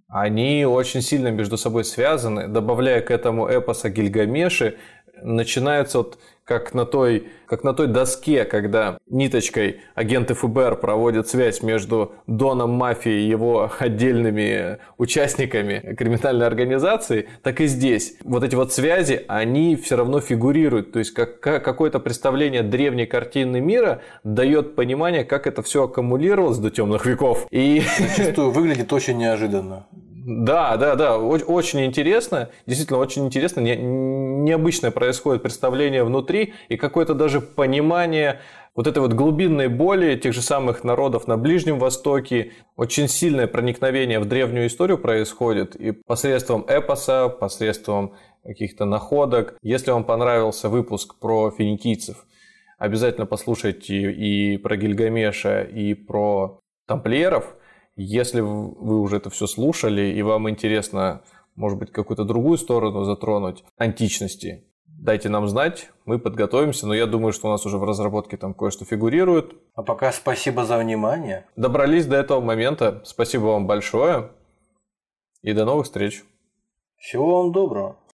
Они очень сильно между собой связаны. Добавляя к этому эпос о Гильгамеше, начинается вот как на той, как на той доске, когда ниточкой агенты ФБР проводят связь между Доном мафии и его отдельными участниками криминальной организации, так и здесь. Вот эти вот связи, они все равно фигурируют. То есть как, как- какое-то представление древней картины мира дает понимание, как это все аккумулировалось до темных веков. И Зачастую выглядит очень неожиданно. Да, да, да, очень интересно, действительно очень интересно, не- необычное происходит представление внутри и какое-то даже понимание вот этой вот глубинной боли тех же самых народов на Ближнем Востоке, очень сильное проникновение в древнюю историю происходит и посредством эпоса, посредством каких-то находок. Если вам понравился выпуск про финикийцев, обязательно послушайте и про Гильгамеша, и про тамплиеров. Если вы уже это все слушали и вам интересно, может быть, какую-то другую сторону затронуть античности, дайте нам знать, мы подготовимся, но я думаю, что у нас уже в разработке там кое-что фигурирует. А пока спасибо за внимание. Добрались до этого момента. Спасибо вам большое и до новых встреч. Всего вам доброго.